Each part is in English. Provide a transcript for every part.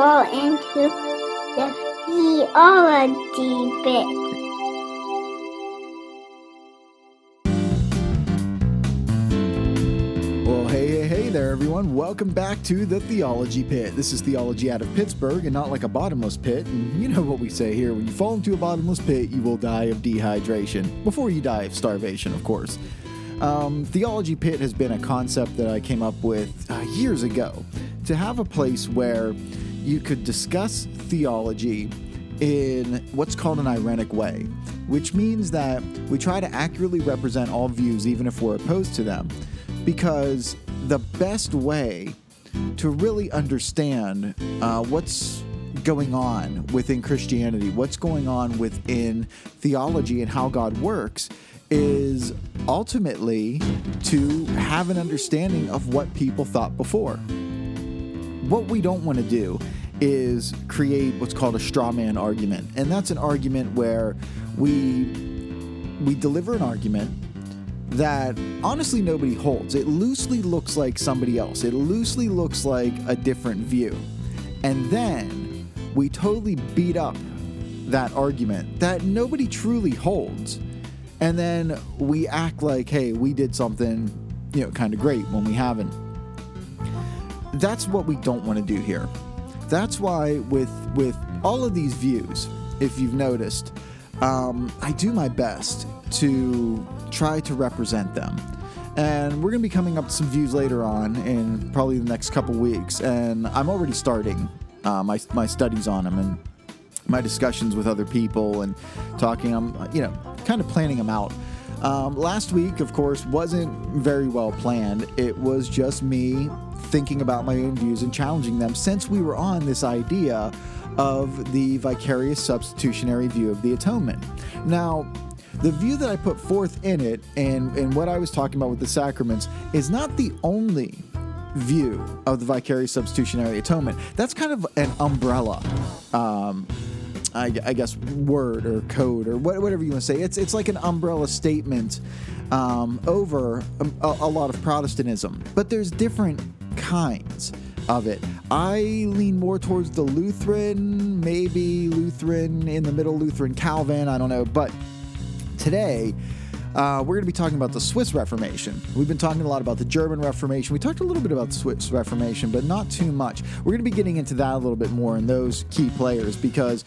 into the theology bit. Well, hey, hey, hey there, everyone. Welcome back to the Theology Pit. This is theology out of Pittsburgh and not like a bottomless pit. And you know what we say here when you fall into a bottomless pit, you will die of dehydration. Before you die of starvation, of course. Um, theology Pit has been a concept that I came up with uh, years ago to have a place where you could discuss theology in what's called an irenic way, which means that we try to accurately represent all views, even if we're opposed to them because the best way to really understand uh, what's going on within Christianity, what's going on within theology, and how God works is ultimately to have an understanding of what people thought before. What we don't want to do is create what's called a straw man argument, and that's an argument where we we deliver an argument that honestly nobody holds. It loosely looks like somebody else, it loosely looks like a different view. And then we totally beat up that argument that nobody truly holds. And then we act like, hey, we did something, you know, kind of great when we haven't. That's what we don't want to do here. That's why with with all of these views, if you've noticed, um, I do my best to try to represent them. And we're going to be coming up with some views later on in probably the next couple weeks. And I'm already starting uh, my, my studies on them and my discussions with other people and talking, I'm, you know, kind of planning them out. Um, last week, of course, wasn't very well planned. It was just me thinking about my own views and challenging them since we were on this idea of the vicarious substitutionary view of the atonement. Now, the view that I put forth in it and, and what I was talking about with the sacraments is not the only view of the vicarious substitutionary atonement. That's kind of an umbrella, um, I, I, guess, word or code or whatever you want to say. It's it's like an umbrella statement um, over a, a lot of Protestantism, but there's different kinds of it. I lean more towards the Lutheran, maybe Lutheran in the middle, Lutheran Calvin. I don't know, but today uh, we're going to be talking about the Swiss Reformation. We've been talking a lot about the German Reformation. We talked a little bit about the Swiss Reformation, but not too much. We're going to be getting into that a little bit more in those key players because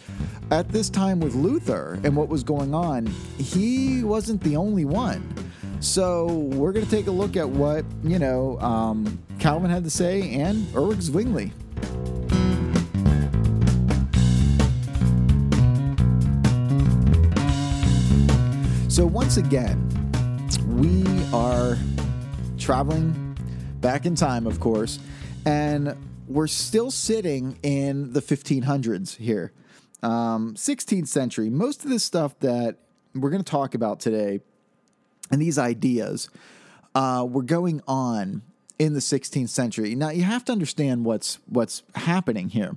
at this time with Luther and what was going on, he wasn't the only one. So we're going to take a look at what, you know, um, Calvin had to say and Ulrich Zwingli. So, once again, we are traveling back in time, of course, and we're still sitting in the 1500s here. Um, 16th century. Most of this stuff that we're going to talk about today and these ideas uh, were going on in the 16th century. Now, you have to understand what's what's happening here.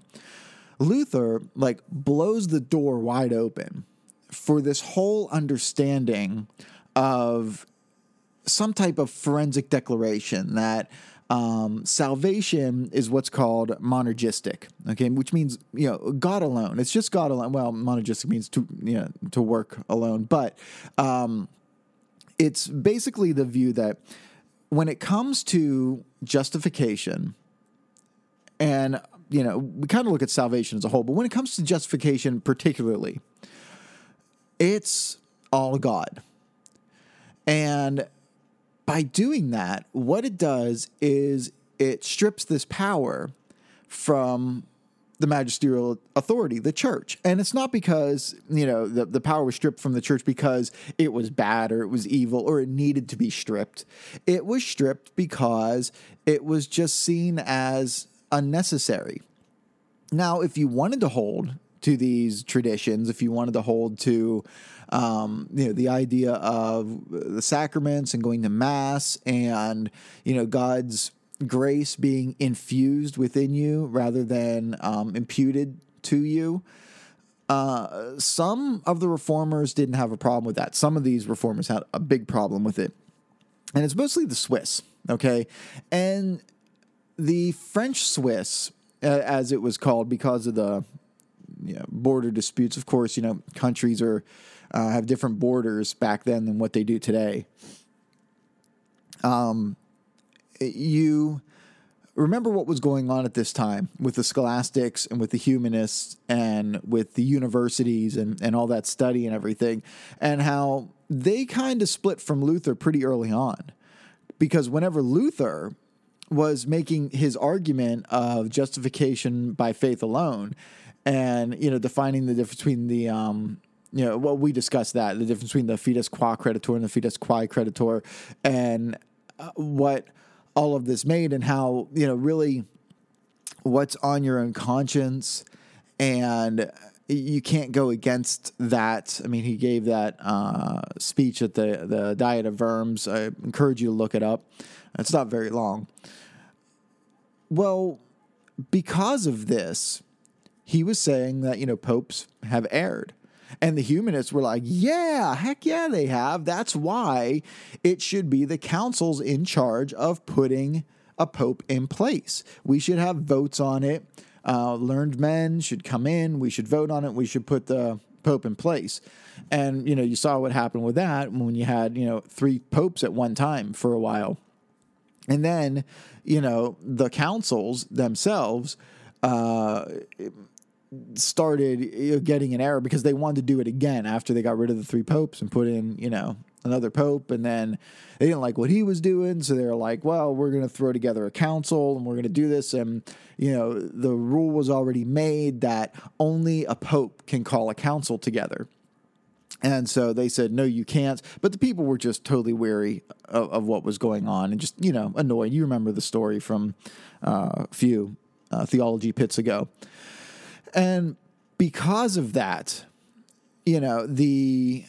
Luther like blows the door wide open for this whole understanding of some type of forensic declaration that um, salvation is what's called monergistic, okay, which means you know God alone. It's just God alone. Well, monergistic means to you know to work alone, but um, it's basically the view that when it comes to justification, and you know we kind of look at salvation as a whole, but when it comes to justification particularly, it's all God. And by doing that, what it does is it strips this power from the magisterial authority, the church. And it's not because, you know, the, the power was stripped from the church because it was bad or it was evil or it needed to be stripped. It was stripped because it was just seen as unnecessary. Now, if you wanted to hold to these traditions, if you wanted to hold to um, you know the idea of the sacraments and going to mass and you know God's grace being infused within you rather than um, imputed to you. Uh, some of the reformers didn't have a problem with that. Some of these reformers had a big problem with it. And it's mostly the Swiss, okay? And the French Swiss as it was called, because of the you know, border disputes. Of course, you know countries are uh, have different borders back then than what they do today. Um, you remember what was going on at this time with the scholastics and with the humanists and with the universities and, and all that study and everything, and how they kind of split from Luther pretty early on. Because whenever Luther was making his argument of justification by faith alone, and you know defining the difference between the um, you know well we discussed that the difference between the fides qua creditur and the fides quae creditur, and uh, what all of this made and how you know really what's on your own conscience and you can't go against that. I mean, he gave that uh, speech at the the Diet of Worms. I encourage you to look it up. It's not very long. Well, because of this, he was saying that, you know, popes have erred. And the humanists were like, yeah, heck yeah, they have. That's why it should be the councils in charge of putting a pope in place. We should have votes on it. Uh, learned men should come in. We should vote on it. We should put the pope in place. And, you know, you saw what happened with that when you had, you know, three popes at one time for a while. And then, you know, the councils themselves uh, started getting an error because they wanted to do it again after they got rid of the three popes and put in, you know, another pope. And then they didn't like what he was doing. So they were like, well, we're going to throw together a council and we're going to do this. And, you know, the rule was already made that only a pope can call a council together. And so they said, no, you can't. But the people were just totally weary of, of what was going on and just, you know, annoyed. You remember the story from uh, a few uh, theology pits ago. And because of that, you know, the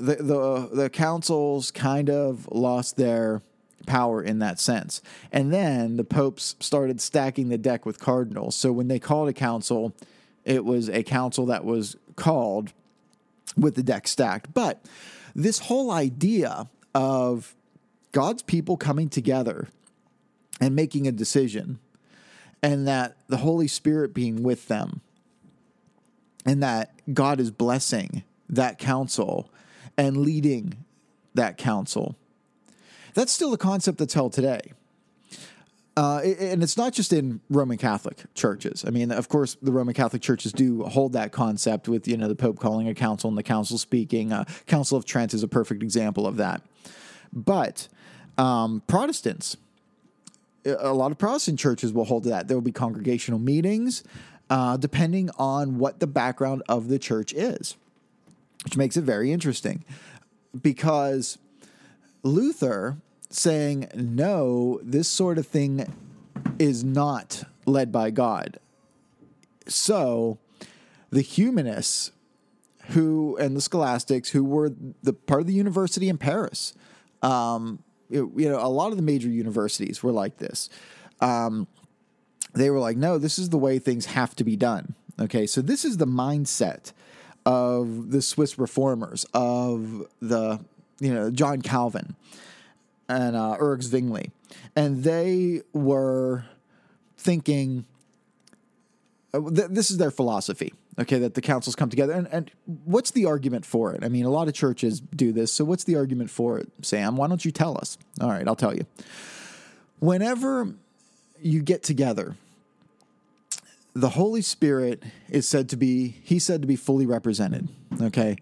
the the, the councils kind of lost their power in that sense. And then the popes started stacking the deck with cardinals. So when they called a council, it was a council that was called with the deck stacked. But this whole idea of God's people coming together and making a decision and that the Holy Spirit being with them, and that God is blessing that council and leading that council. That's still a concept that's held today. Uh, and it's not just in Roman Catholic churches. I mean, of course, the Roman Catholic churches do hold that concept with you know the Pope calling a council and the council speaking. Uh, council of Trent is a perfect example of that. But um, Protestants a lot of Protestant churches will hold to that. There will be congregational meetings, uh, depending on what the background of the church is, which makes it very interesting because Luther saying, no, this sort of thing is not led by God. So the humanists who and the scholastics who were the part of the university in Paris um, you know, a lot of the major universities were like this. Um, they were like, no, this is the way things have to be done. Okay, so this is the mindset of the Swiss reformers, of the, you know, John Calvin and uh, Ulrich Zwingli. And they were thinking, uh, th- this is their philosophy okay, that the councils come together. And, and what's the argument for it? I mean, a lot of churches do this. So what's the argument for it, Sam? Why don't you tell us? All right, I'll tell you. Whenever you get together, the Holy Spirit is said to be, he's said to be fully represented, okay?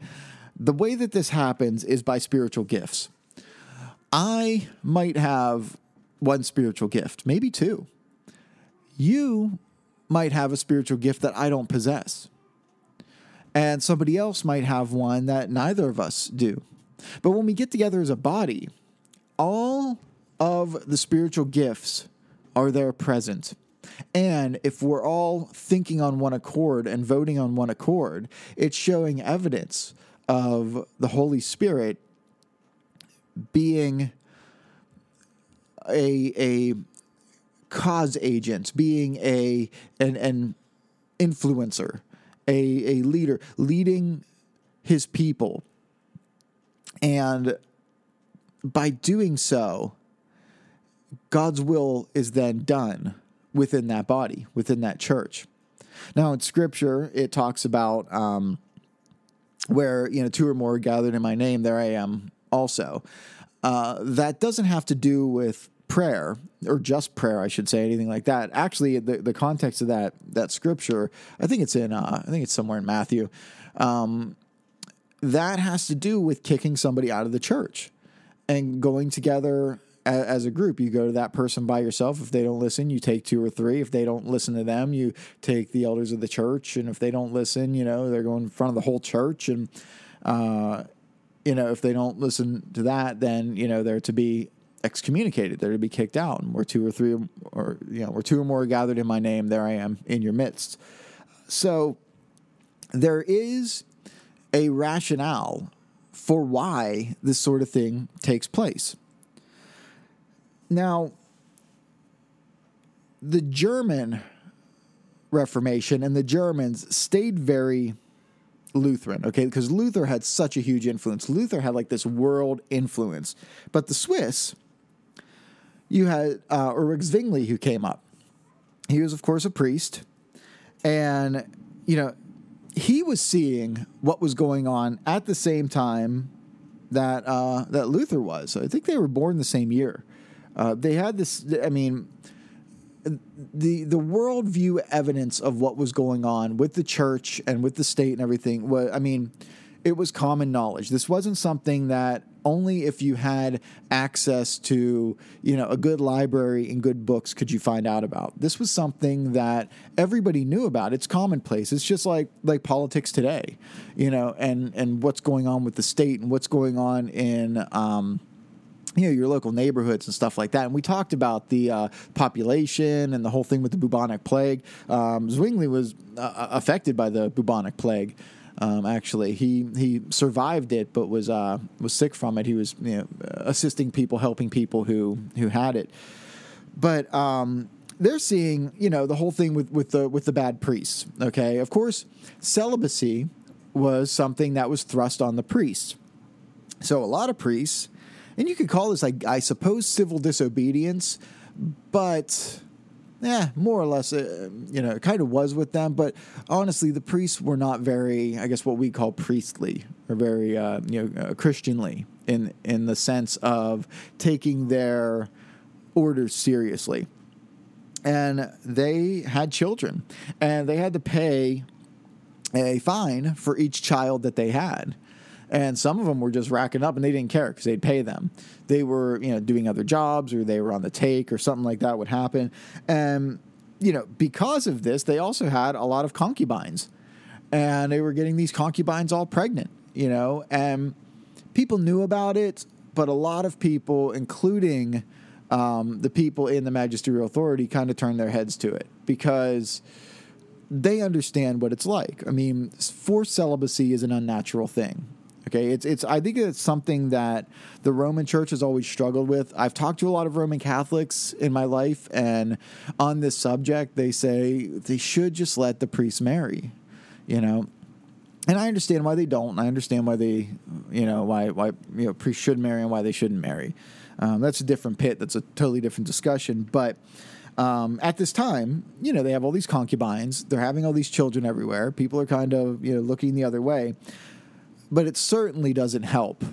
The way that this happens is by spiritual gifts. I might have one spiritual gift, maybe two. You might have a spiritual gift that I don't possess and somebody else might have one that neither of us do. But when we get together as a body, all of the spiritual gifts are there present. And if we're all thinking on one accord and voting on one accord, it's showing evidence of the Holy Spirit being a, a cause agent, being a an, an influencer a, a leader leading his people. And by doing so, God's will is then done within that body, within that church. Now, in Scripture, it talks about um, where you know two or more are gathered in my name, there I am also. Uh, that doesn't have to do with prayer or just prayer, I should say, anything like that. Actually, the, the context of that that scripture, I think it's in, uh, I think it's somewhere in Matthew. Um, that has to do with kicking somebody out of the church and going together as, as a group. You go to that person by yourself. If they don't listen, you take two or three. If they don't listen to them, you take the elders of the church. And if they don't listen, you know, they're going in front of the whole church. And, uh, you know, if they don't listen to that, then, you know, they're to be excommunicated. They're to be kicked out. And where two or three, or, you know, where two or more are gathered in my name, there I am in your midst. So there is a rationale for why this sort of thing takes place. Now, the German Reformation and the Germans stayed very Lutheran, okay, because Luther had such a huge influence. Luther had like this world influence. But the Swiss, you had uh, Ulrich Zwingli who came up. He was, of course, a priest. And, you know, he was seeing what was going on at the same time that uh, that Luther was. I think they were born the same year. Uh, they had this. I mean, the the worldview evidence of what was going on with the church and with the state and everything. Was, I mean, it was common knowledge. This wasn't something that only if you had access to you know a good library and good books could you find out about this was something that everybody knew about it's commonplace it's just like like politics today you know and and what's going on with the state and what's going on in um, you know your local neighborhoods and stuff like that. And we talked about the uh, population and the whole thing with the bubonic plague. Um, Zwingli was uh, affected by the bubonic plague. Um, actually, he he survived it, but was uh, was sick from it. He was you know, assisting people, helping people who who had it. But um, they're seeing you know the whole thing with with the with the bad priests. Okay, of course, celibacy was something that was thrust on the priests. So a lot of priests and you could call this, like, I suppose, civil disobedience, but yeah, more or less, uh, you know, it kind of was with them. But honestly, the priests were not very, I guess, what we call priestly or very, uh, you know, uh, Christianly in in the sense of taking their orders seriously. And they had children, and they had to pay a fine for each child that they had and some of them were just racking up and they didn't care because they'd pay them they were you know doing other jobs or they were on the take or something like that would happen and you know because of this they also had a lot of concubines and they were getting these concubines all pregnant you know and people knew about it but a lot of people including um, the people in the magisterial authority kind of turned their heads to it because they understand what it's like. I mean, forced celibacy is an unnatural thing. Okay, it's it's. I think it's something that the Roman Church has always struggled with. I've talked to a lot of Roman Catholics in my life, and on this subject, they say they should just let the priests marry. You know, and I understand why they don't. I understand why they, you know, why why you know priests should marry and why they shouldn't marry. Um, that's a different pit. That's a totally different discussion. But um, at this time, you know, they have all these concubines. They're having all these children everywhere. People are kind of you know looking the other way but it certainly doesn't help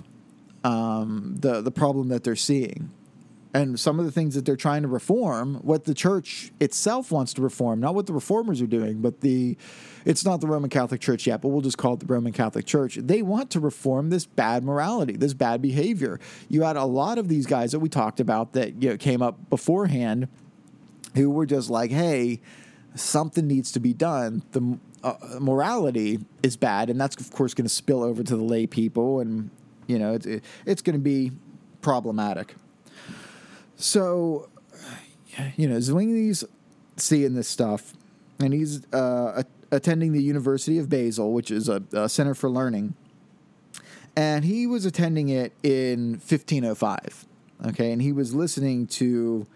um, the the problem that they're seeing. And some of the things that they're trying to reform, what the church itself wants to reform, not what the reformers are doing, but the it's not the Roman Catholic Church yet, but we'll just call it the Roman Catholic Church. They want to reform this bad morality, this bad behavior. You had a lot of these guys that we talked about that you know, came up beforehand who were just like, hey, something needs to be done. The uh, morality is bad, and that's of course going to spill over to the lay people, and you know it's it, it's going to be problematic. So, you know, Zwingli's seeing this stuff, and he's uh, attending the University of Basel, which is a, a center for learning, and he was attending it in 1505. Okay, and he was listening to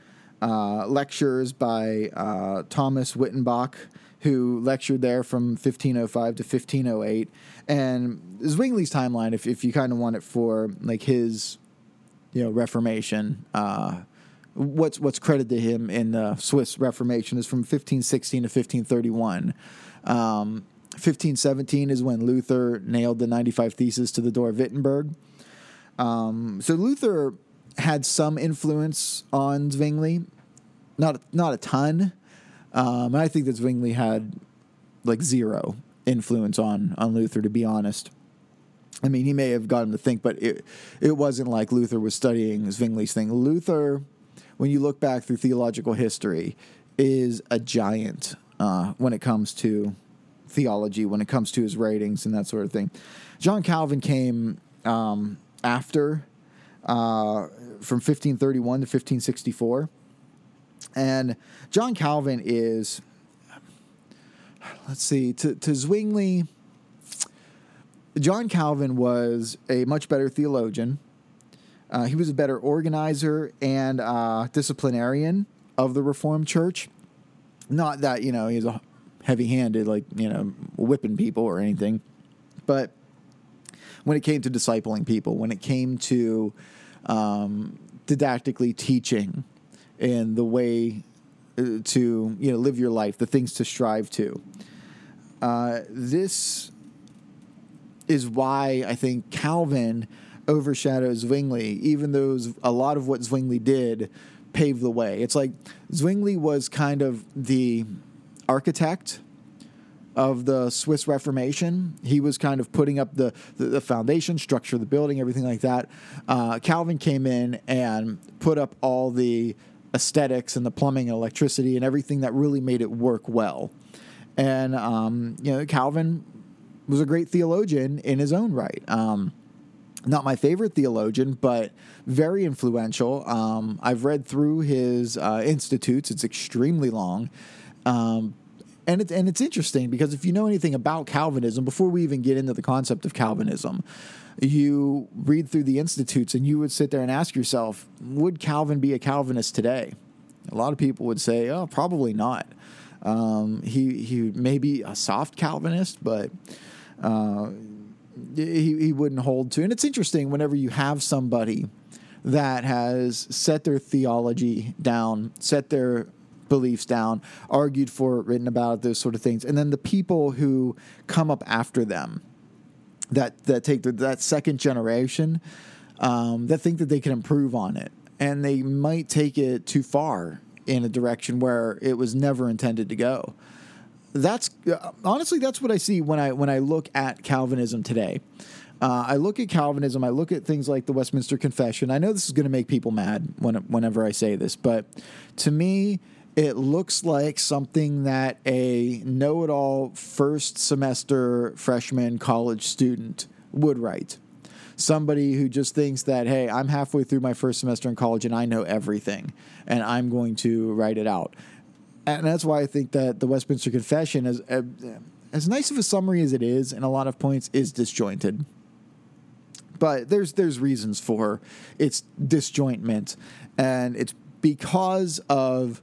uh, lectures by uh, Thomas Wyttenbach, who lectured there from 1505 to 1508. And Zwingli's timeline, if, if you kind of want it for like his, you know, Reformation, uh, what's what's credited to him in the Swiss Reformation is from 1516 to 1531. Um, 1517 is when Luther nailed the 95 Theses to the door of Wittenberg. Um, so Luther had some influence on Zwingli, not not a ton. Um, I think that Zwingli had like zero influence on on Luther, to be honest. I mean, he may have got him to think, but it it wasn't like Luther was studying Zwingli's thing. Luther, when you look back through theological history, is a giant uh, when it comes to theology, when it comes to his writings and that sort of thing. John Calvin came um, after, uh, from 1531 to 1564. And John Calvin is, let's see, to, to Zwingli, John Calvin was a much better theologian. Uh, he was a better organizer and uh, disciplinarian of the Reformed Church. Not that, you know, he's a heavy handed, like, you know, whipping people or anything. But when it came to discipling people, when it came to um, didactically teaching and the way uh, to you know live your life, the things to strive to. Uh, this is why I think Calvin overshadows Zwingli, even though a lot of what Zwingli did paved the way. It's like Zwingli was kind of the architect of the Swiss Reformation. He was kind of putting up the, the, the foundation, structure the building, everything like that. Uh, Calvin came in and put up all the aesthetics and the plumbing and electricity and everything that really made it work well. And, um, you know, Calvin was a great theologian in his own right. Um, not my favorite theologian, but very influential. Um, I've read through his uh, institutes, it's extremely long. Um, and it's and it's interesting because if you know anything about Calvinism, before we even get into the concept of Calvinism, you read through the institutes and you would sit there and ask yourself, would Calvin be a Calvinist today? A lot of people would say, oh, probably not. Um, he he may be a soft Calvinist, but uh, he he wouldn't hold to. And it's interesting whenever you have somebody that has set their theology down, set their beliefs down, argued for it, written about those sort of things. And then the people who come up after them that, that take the, that second generation um, that think that they can improve on it. And they might take it too far in a direction where it was never intended to go. That's honestly that's what I see when I when I look at Calvinism today. Uh, I look at Calvinism. I look at things like the Westminster Confession. I know this is going to make people mad when, whenever I say this, but to me, it looks like something that a know it all first semester freshman college student would write. Somebody who just thinks that, hey, I'm halfway through my first semester in college and I know everything and I'm going to write it out. And that's why I think that the Westminster Confession, is, uh, as nice of a summary as it is in a lot of points, is disjointed. But there's there's reasons for its disjointment, and it's because of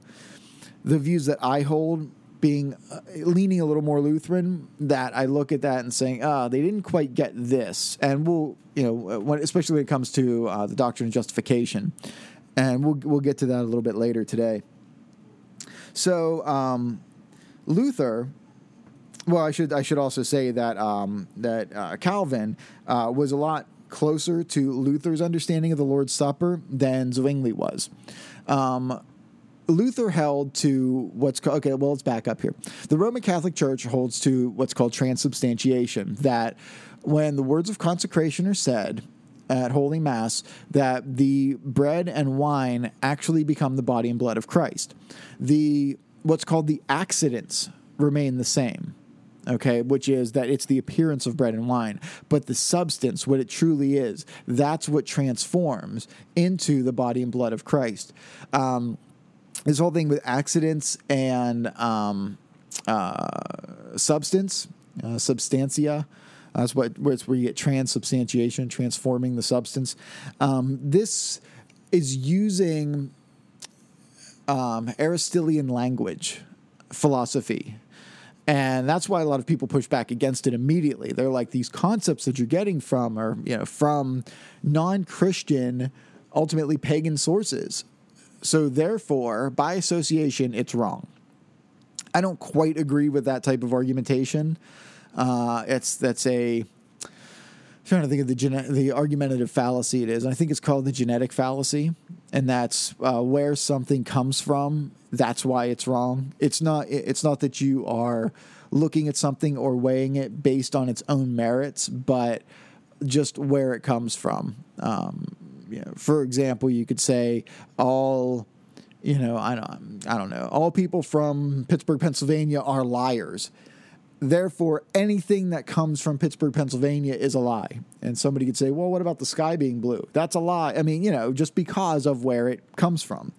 the views that I hold being uh, leaning a little more Lutheran that I look at that and saying, ah, they didn't quite get this. And we'll, you know, uh, when, especially when it comes to uh, the doctrine of justification. And we'll, we'll get to that a little bit later today. So, um, Luther, well, I should I should also say that um, that uh, Calvin uh, was a lot closer to Luther's understanding of the Lord's Supper than Zwingli was. Um, Luther held to what's called, okay, well, let's back up here. The Roman Catholic Church holds to what's called transubstantiation, that when the words of consecration are said, at Holy Mass that the bread and wine actually become the body and blood of Christ. The what's called the accidents remain the same. Okay, which is that it's the appearance of bread and wine, but the substance, what it truly is, that's what transforms into the body and blood of Christ. Um, this whole thing with accidents and um, uh, substance, uh, substantia. That's what where it's where you get transubstantiation, transforming the substance. Um, this is using um, Aristotelian language, philosophy. And that's why a lot of people push back against it immediately. They're like, these concepts that you're getting from are, you know, from non Christian, ultimately pagan sources So therefore, by association, it's wrong. I don't quite agree with that type of argumentation. Uh, it's that's a I'm trying to think of the gene- the argumentative fallacy it is. And I think it's called the genetic fallacy, and that's uh, where something comes from. That's why it's wrong. It's not. It's not that you are looking at something or weighing it based on its own merits, but just where it comes from. Um, you know, for example, you could say all you know, I don't, I don't know. All people from Pittsburgh, Pennsylvania are liars. Therefore, anything that comes from Pittsburgh, Pennsylvania is a lie. And somebody could say, well, what about the sky being blue? That's a lie. I mean, you know, just because of where it comes from.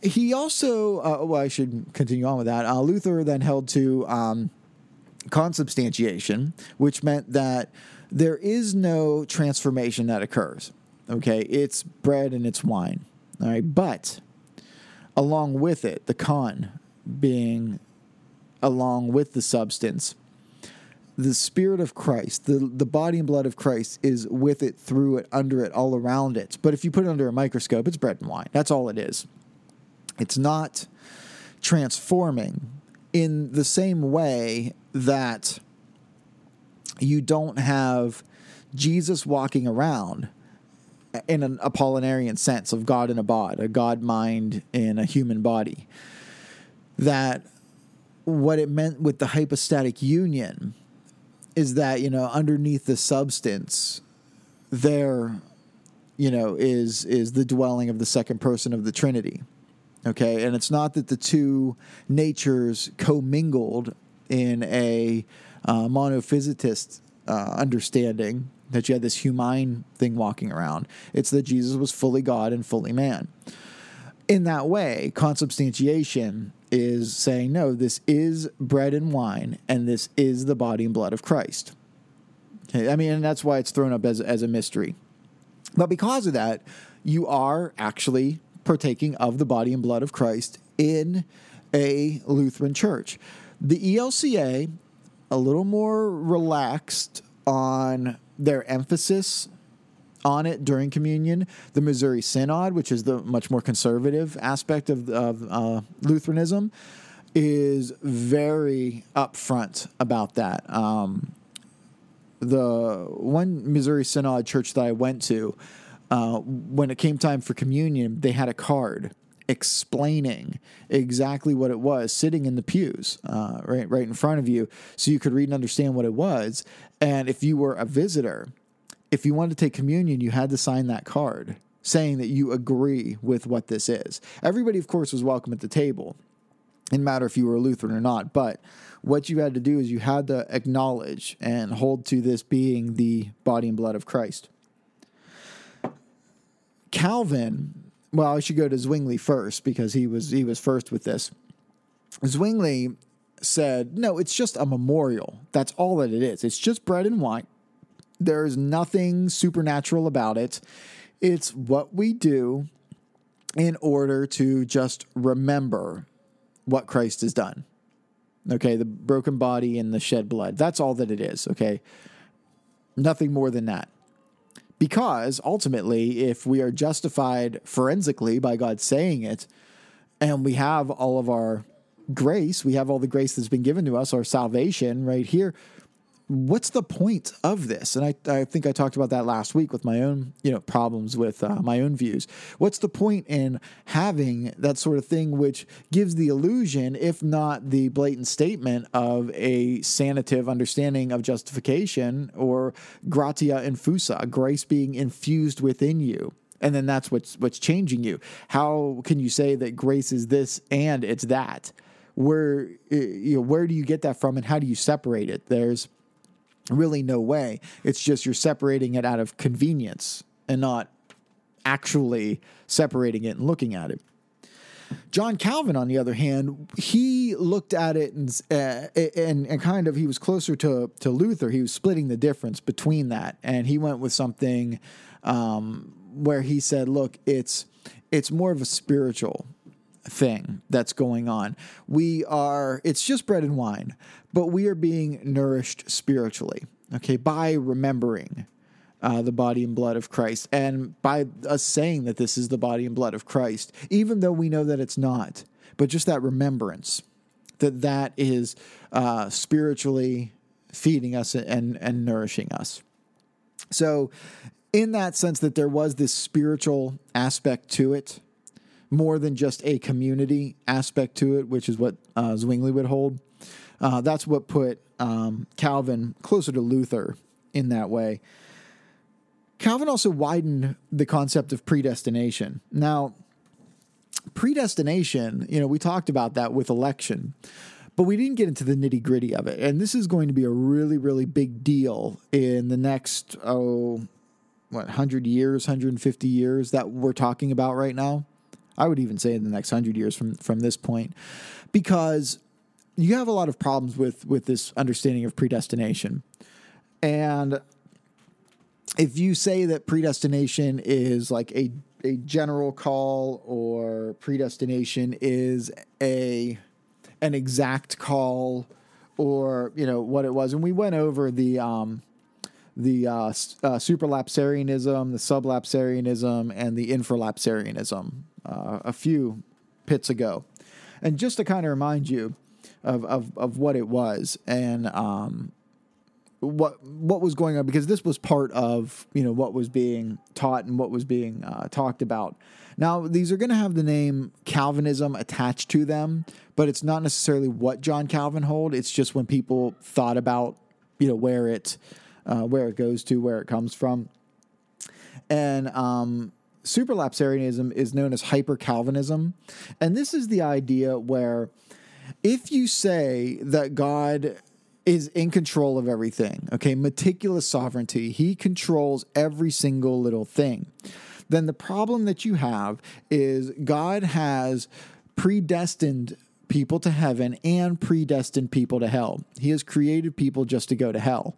He also, uh, well, I should continue on with that. Uh, Luther then held to um, consubstantiation, which meant that there is no transformation that occurs. Okay, it's bread and it's wine. All right, but along with it, the con being along with the substance, the spirit of Christ, the, the body and blood of Christ is with it, through it, under it, all around it. But if you put it under a microscope, it's bread and wine. That's all it is. It's not transforming in the same way that you don't have Jesus walking around in an Apollinarian sense of God in a bod, a God mind in a human body. That what it meant with the hypostatic union is that, you know, underneath the substance, there, you know, is is the dwelling of the second person of the Trinity. Okay, and it's not that the two natures commingled in a uh, monophysitist uh, understanding that you had this humane thing walking around. It's that Jesus was fully God and fully man. In that way, consubstantiation is saying, no, this is bread and wine, and this is the body and blood of Christ. Okay, I mean, and that's why it's thrown up as, as a mystery. But because of that, you are actually partaking of the body and blood of Christ in a Lutheran church. The ELCA, a little more relaxed on their emphasis on it during communion. The Missouri Synod, which is the much more conservative aspect of, of uh, Lutheranism, is very upfront about that. Um, the one Missouri Synod church that I went to, uh, when it came time for communion, they had a card explaining exactly what it was sitting in the pews uh, right right in front of you so you could read and understand what it was. And if you were a visitor if you wanted to take communion you had to sign that card saying that you agree with what this is. Everybody of course was welcome at the table. Didn't matter if you were a lutheran or not but what you had to do is you had to acknowledge and hold to this being the body and blood of christ. Calvin well, I should go to Zwingli first because he was he was first with this. Zwingli said, "No, it's just a memorial. That's all that it is. It's just bread and wine. There's nothing supernatural about it. It's what we do in order to just remember what Christ has done. Okay, the broken body and the shed blood. That's all that it is, okay? Nothing more than that. Because ultimately, if we are justified forensically by God saying it, and we have all of our grace, we have all the grace that's been given to us, our salvation right here, what's the point of this? And I, I think I talked about that last week with my own, you know, problems with uh, my own views. What's the point in having that sort of thing, which gives the illusion, if not the blatant statement of a sanative understanding of justification or gratia infusa, grace being infused within you? And then that's what's what's changing you. How can you say that grace is this and it's that? Where you know, where do you get that from, and how do you separate it? There's really no way. It's just you're separating it out of convenience and not actually separating it and looking at it. John Calvin, on the other hand, he looked at it and, uh, and and kind of he was closer to to Luther. He was splitting the difference between that, and he went with something um, where he said, "Look, it's it's more of a spiritual thing that's going on. We are, it's just bread and wine, but we are being nourished spiritually, okay, by remembering uh, the body and blood of Christ. And by us saying that this is the body and blood of Christ, even though we know that it's not, but just that remembrance that that is uh, spiritually feeding us and, and nourishing us. So, in that sense, that there was this spiritual aspect to it, more than just a community aspect to it, which is what uh, Zwingli would hold. Uh, that's what put um, Calvin closer to Luther in that way. Calvin also widened the concept of predestination. Now, predestination, you know, we talked about that with election, but we didn't get into the nitty gritty of it. And this is going to be a really, really big deal in the next, oh, what, 100 years, 150 years that we're talking about right now. I would even say in the next 100 years from, from this point, because you have a lot of problems with, with this understanding of predestination. And if you say that predestination is like a a general call or predestination is a an exact call or you know what it was and we went over the um the uh, uh, the sublapsarianism, and the infralapsarianism uh, a few pits ago. And just to kind of remind you of, of, of what it was and um, what what was going on because this was part of you know what was being taught and what was being uh, talked about. Now these are going to have the name Calvinism attached to them, but it's not necessarily what John Calvin hold. It's just when people thought about you know where it uh, where it goes to, where it comes from, and um, supralapsarianism is known as hyper Calvinism, and this is the idea where if you say that God is in control of everything. Okay, meticulous sovereignty. He controls every single little thing. Then the problem that you have is God has predestined people to heaven and predestined people to hell. He has created people just to go to hell.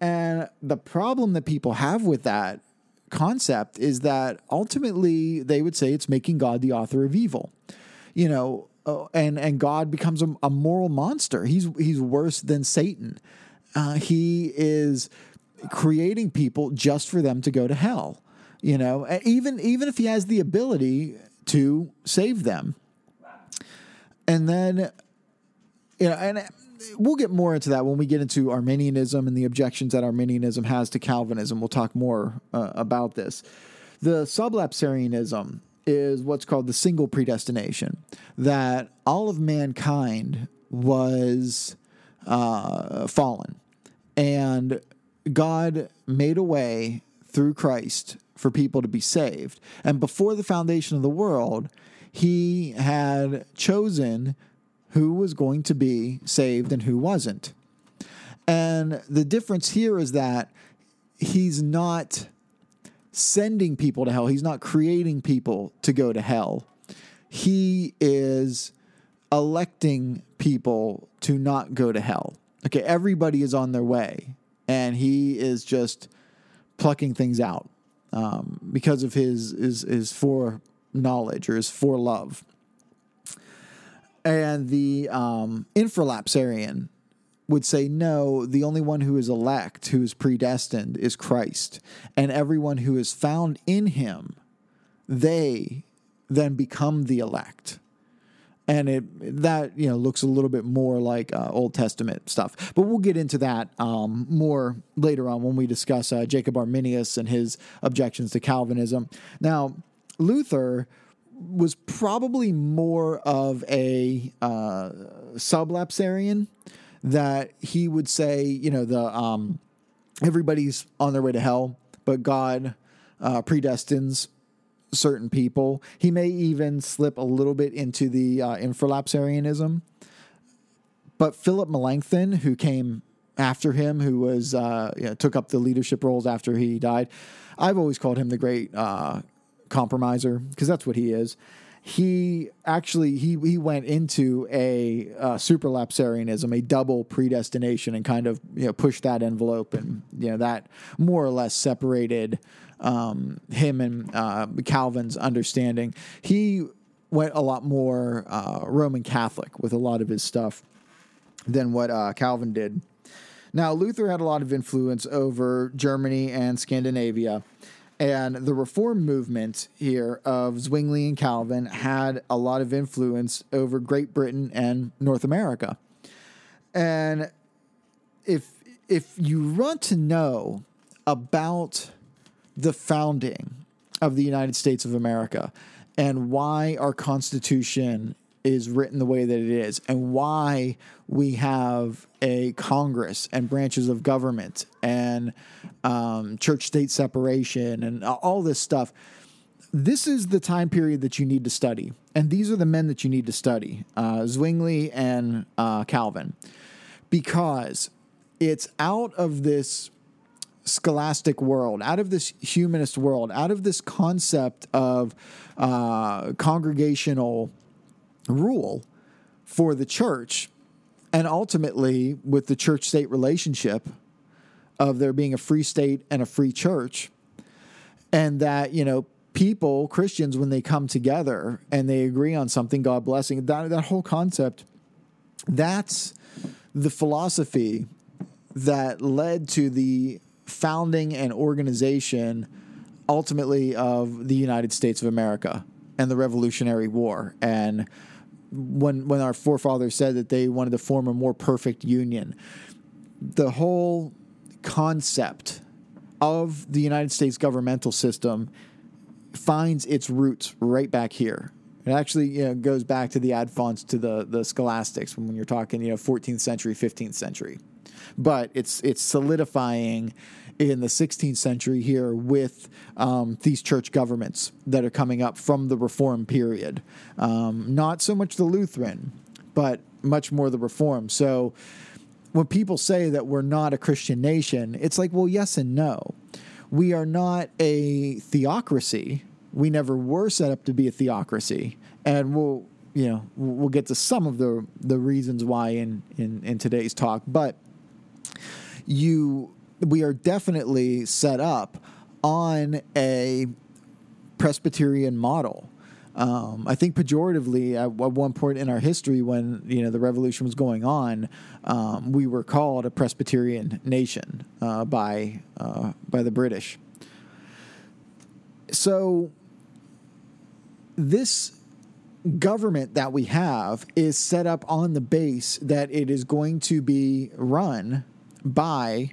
And the problem that people have with that concept is that ultimately they would say it's making God the author of evil. You know, uh, and and God becomes a, a, moral monster. He's he's worse than Satan. Uh, he is creating people just for them to go to hell. You know, even even if he has the ability to save them. And then, you know, and we'll get more into that when we get into Arminianism and the objections that Arminianism has to Calvinism. We'll talk more uh, about this. The sublapsarianism is what's called the single predestination that all of mankind was uh, fallen and God made a way through Christ for people to be saved. And before the foundation of the world, he had chosen who was going to be saved and who wasn't. And the difference here is that he's not sending people to hell. He's not creating people to go to hell. He is electing people to not go to hell. Okay, everybody is on their way, and he is just plucking things out um, because of his his his foreknowledge or his love. And the um, infralapsarian would say, no, the only one who is elect, who is predestined, is Christ. And everyone who is found in him, they then become the elect. And it that you know looks a little bit more like uh, Old Testament stuff, but we'll get into that um, more later on when we discuss uh, Jacob Arminius and his objections to Calvinism. Now, Luther was probably more of a uh, sublapsarian that he would say, you know, the um, everybody's on their way to hell, but God uh, predestines certain people. He may even slip a little bit into the uh, infralapsarianism. But Philip Melanchthon, who came after him, who was uh, you know, took up the leadership roles after he died, I've always called him the great uh, compromiser because that's what he is he actually he he went into a uh, supralapsarianism, a double predestination, and kind of you know pushed that envelope, and you know that more or less separated um, him and uh, Calvin's understanding. He went a lot more uh, Roman Catholic with a lot of his stuff than what uh, Calvin did. Now, Luther had a lot of influence over Germany and Scandinavia. And the reform movement here of Zwingli and Calvin had a lot of influence over Great Britain and North America. And if if you want to know about the founding of the United States of America and why our Constitution is written the way that it is and why we have a Congress and branches of government and um, church state separation and all this stuff. This is the time period that you need to study. And these are the men that you need to study uh, Zwingli and uh, Calvin, because it's out of this scholastic world, out of this humanist world, out of this concept of uh, congregational rule for the church, and ultimately with the church state relationship of there being a free state and a free church, and that, you know, people, Christians, when they come together and they agree on something, God blessing, that, that whole concept, that's the philosophy that led to the founding and organization ultimately of the United States of America and the Revolutionary War. And when when our forefathers said that they wanted to form a more perfect union, the whole concept of the United States governmental system finds its roots right back here. It actually you know, goes back to the ad fontes to the the scholastics when you're talking you know 14th century, 15th century, but it's it's solidifying in the 16th century here with um, these church governments that are coming up from the Reform period. Um, not so much the Lutheran, but much more the Reform. So when people say that we're not a Christian nation, it's like, well, yes and no. We are not a theocracy. We never were set up to be a theocracy, and we'll you know we'll get to some of the the reasons why in in, in today's talk, but you we are definitely set up on a Presbyterian model. Um, I think pejoratively at, one point in our history, when you know the revolution was going on, um, we were called a Presbyterian nation uh, by uh, by the British. So this government that we have is set up on the base that it is going to be run by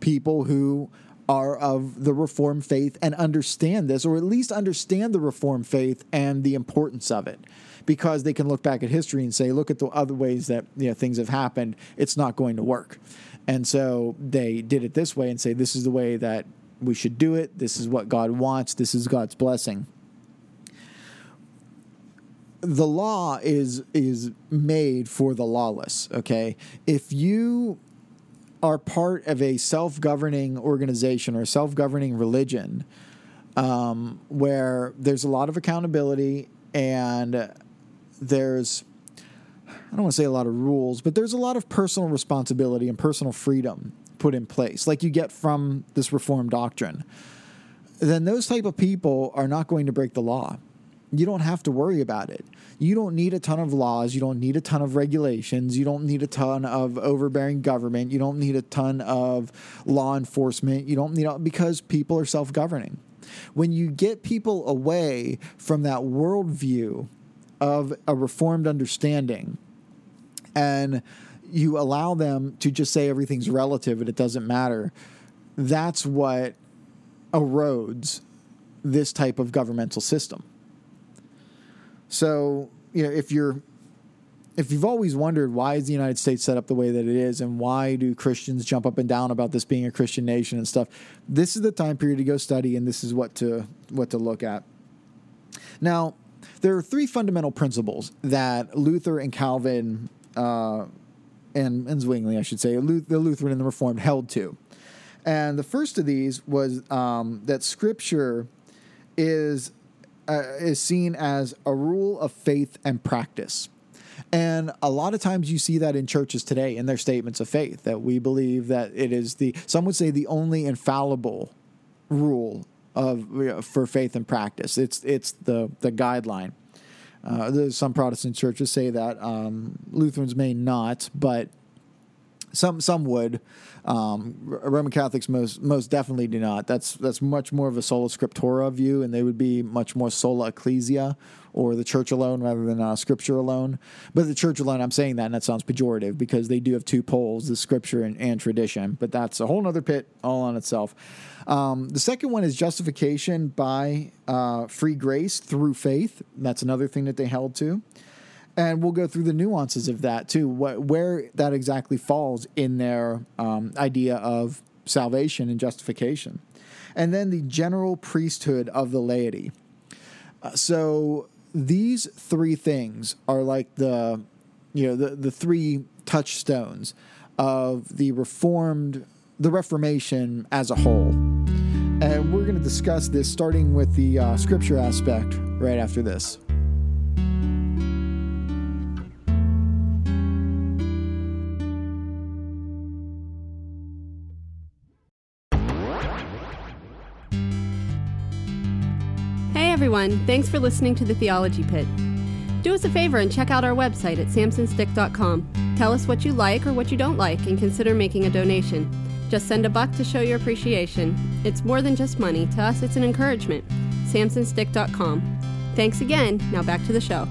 people who are of the Reformed faith and understand this, or at least understand the Reformed faith and the importance of it, because they can look back at history and say, look at the other ways that you know, things have happened. It's not going to work. And so they did it this way and say, this is the way that we should do it. This is what God wants. This is God's blessing. The law is is made for the lawless. Okay, if you are part of a self governing organization or self governing religion um, where there's a lot of accountability and there's, I don't want to say a lot of rules, but there's a lot of personal responsibility and personal freedom put in place, like you get from this reform doctrine. Then those type of people are not going to break the law. You don't have to worry about it you don't need a ton of laws. You don't need a ton of regulations. You don't need a ton of overbearing government. You don't need a ton of law enforcement. You don't need because people are self governing. When you get people away from that worldview of a reformed understanding and you allow them to just say everything's relative and it doesn't matter, that's what erodes this type of governmental system. So, you know, if you're if you've always wondered why is the United States set up the way that it is and why do Christians jump up and down about this being a Christian nation and stuff, this is the time period to go study and this is what to what to look at. Now, there are three fundamental principles that Luther and Calvin uh, and, and Zwingli, I should say, the Lutheran and the Reformed held to. And the first of these was um, that Scripture is uh, is seen as a rule of faith and practice. And a lot of times you see that in churches today in their statements of faith that we believe that it is the some would say the only infallible rule of you know, for faith and practice. It's it's the the guideline. Uh, some Protestant churches say that um, Lutherans may not, but Some some would. Um, Roman Catholics most most definitely do not. That's that's much more of a sola scriptura view, and they would be much more sola ecclesia or the church alone rather than uh, scripture alone. But the church alone, I'm saying that, and that sounds pejorative because they do have two poles: the scripture and, and tradition. But that's a whole other pit all on itself. Um, the second one is justification by uh, free grace through faith. That's another thing that they held to and we'll go through the nuances of that too, wh- where that exactly falls in their um, idea of salvation and justification. And then the general priesthood of the laity. Uh, so these three things are like the, you know, the, the three touchstones of the reformed, the Reformation as a whole. And we're going to discuss this starting with the uh, scripture aspect right after this. Everyone. Thanks for listening to the Theology Pit. Do us a favor and check out our website at samsonstick.com. Tell us what you like or what you don't like and consider making a donation. Just send a buck to show your appreciation. It's more than just money. To us, it's an encouragement. samsonstick.com. Thanks again. Now back to the show.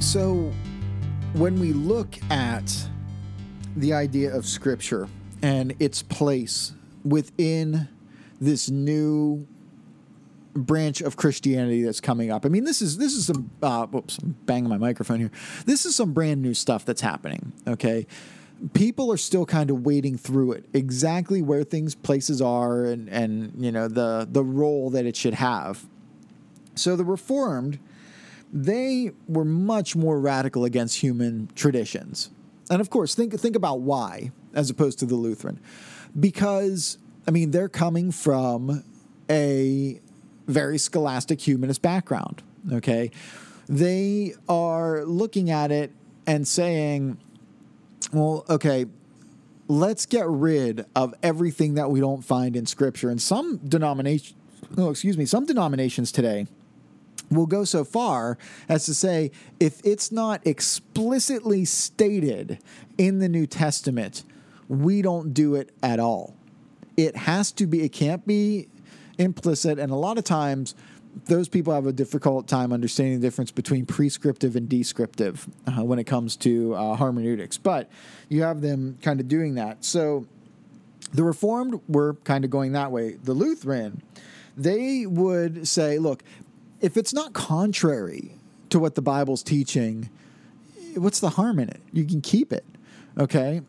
So, when we look at the idea of Scripture and its place within this new branch of Christianity that's coming up. I mean, this is this is some uh, oops, I'm banging my microphone here. This is some brand new stuff that's happening. Okay, people are still kind of wading through it, exactly where things places are, and and you know the the role that it should have. So the Reformed, they were much more radical against human traditions, and of course, think think about why as opposed to the Lutheran, because I mean they're coming from a very scholastic humanist background. Okay. They are looking at it and saying, well, okay, let's get rid of everything that we don't find in Scripture. And some denominations, oh, excuse me, some denominations today will go so far as to say if it's not explicitly stated in the New Testament, we don't do it at all. It has to be, it can't be implicit, and a lot of times those people have a difficult time understanding the difference between prescriptive and descriptive uh, when it comes to uh, hermeneutics. But you have them kind of doing that. So the Reformed were kind of going that way. The Lutheran, they would say, look, if it's not contrary to what the Bible's teaching, what's the harm in it? You can keep it. Okay?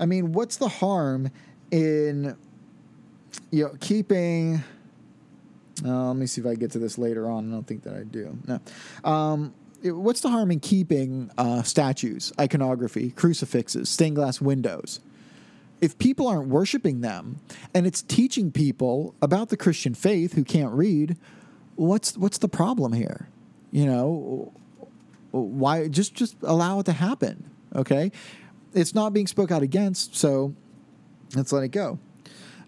I mean, what's the harm in you know keeping uh, let me see if I get to this later on. I don't think that I do. No. Um, what's the harm in keeping uh, statues, iconography, crucifixes, stained glass windows? If people aren't worshiping them and it's teaching people about the Christian faith who can't read, what's what's the problem here? You know, why just just allow it to happen? Okay, it's not being spoke out against, so let's let it go.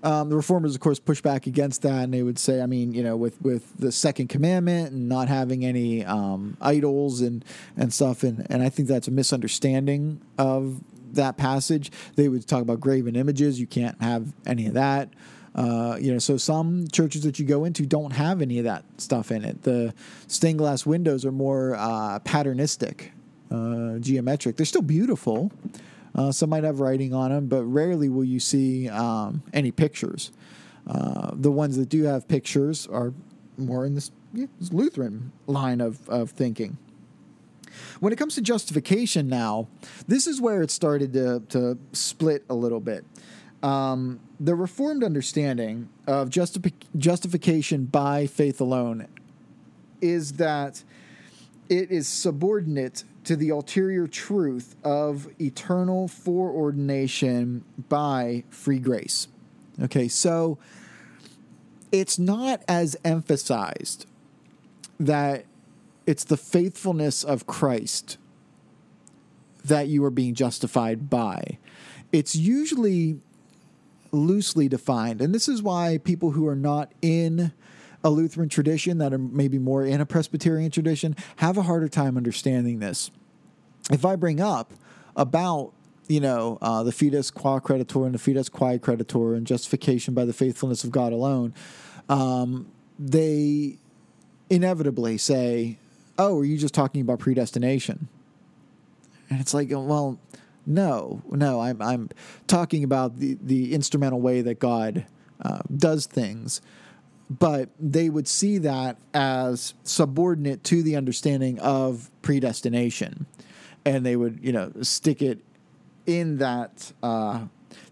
Um, the reformers, of course, push back against that, and they would say, I mean, you know, with, with the second commandment and not having any um, idols and and stuff, and and I think that's a misunderstanding of that passage. They would talk about graven images. You can't have any of that. Uh, you know, so some churches that you go into don't have any of that stuff in it. The stained glass windows are more uh, patternistic, uh, geometric. They're still beautiful, uh, some might have writing on them, but rarely will you see um, any pictures. Uh, the ones that do have pictures are more in this, yeah, this Lutheran line of, of thinking. When it comes to justification now, this is where it started to, to split a little bit. Um, the Reformed understanding of justifi- justification by faith alone is that it is subordinate to the ulterior truth of eternal foreordination by free grace. Okay, so it's not as emphasized that it's the faithfulness of Christ that you are being justified by. It's usually loosely defined. And this is why people who are not in a Lutheran tradition, that are maybe more in a Presbyterian tradition, have a harder time understanding this if I bring up about you know, uh, the fides qua creditur and the fides quae creditur and justification by the faithfulness of God alone, um, they inevitably say, "Oh, are you just talking about predestination?" And it's like, well, no, no, I'm I'm talking about the the instrumental way that God uh, does things, but they would see that as subordinate to the understanding of predestination, and they would you know stick it in that. Uh,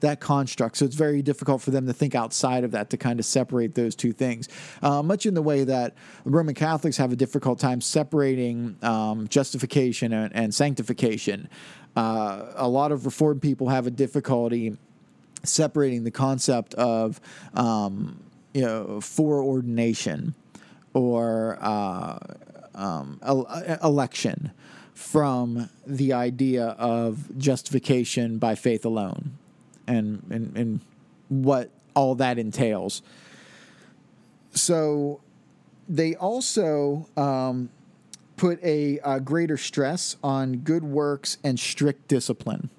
that construct. So it's very difficult for them to think outside of that to kind of separate those two things. Uh, much in the way that Roman Catholics have a difficult time separating um, justification and, and sanctification. Uh, a lot of Reformed people have a difficulty separating the concept of um, you know foreordination or uh, um, election from the idea of justification by faith alone and, and, and what all that entails. So they also um, put a, a greater stress on good works and strict discipline.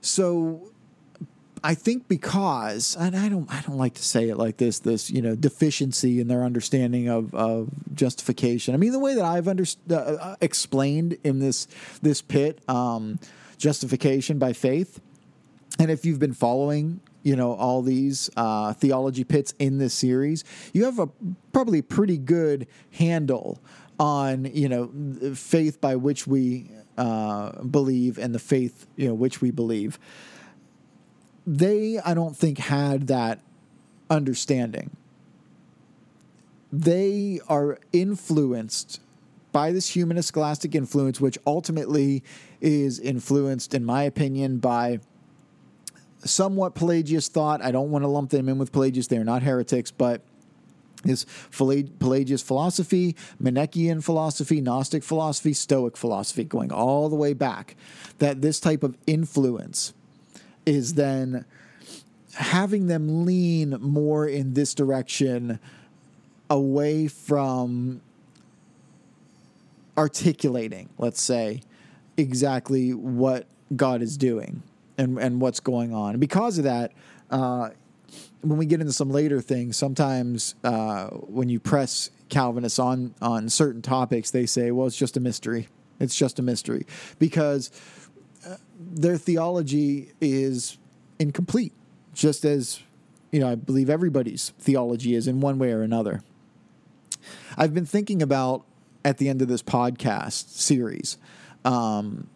So I think because and I don't I don't like to say it like this this you know deficiency in their understanding of, of justification. I mean the way that I've under, uh, uh, explained in this this pit um, justification by faith and if you've been following, you know, all these uh, theology pits in this series, you have a probably pretty good handle on, you know, faith by which we uh, believe and the faith, you know, which we believe. They, I don't think, had that understanding. They are influenced by this humanist scholastic influence, which ultimately is influenced, in my opinion, by somewhat Pelagius thought. I don't want to lump them in with Pelagius. They're not heretics, but is Pelagius philosophy, Manichaean philosophy, Gnostic philosophy, Stoic philosophy, going all the way back. That this type of influence is then having them lean more in this direction away from articulating, let's say, exactly what God is doing and and what's going on. And because of that, uh, when we get into some later things, sometimes uh, when you press Calvinists on on certain topics, they say, "Well, it's just a mystery. It's just a mystery," because their theology is incomplete, just as you know. I believe everybody's theology is in one way or another. I've been thinking about at the end of this podcast series, um,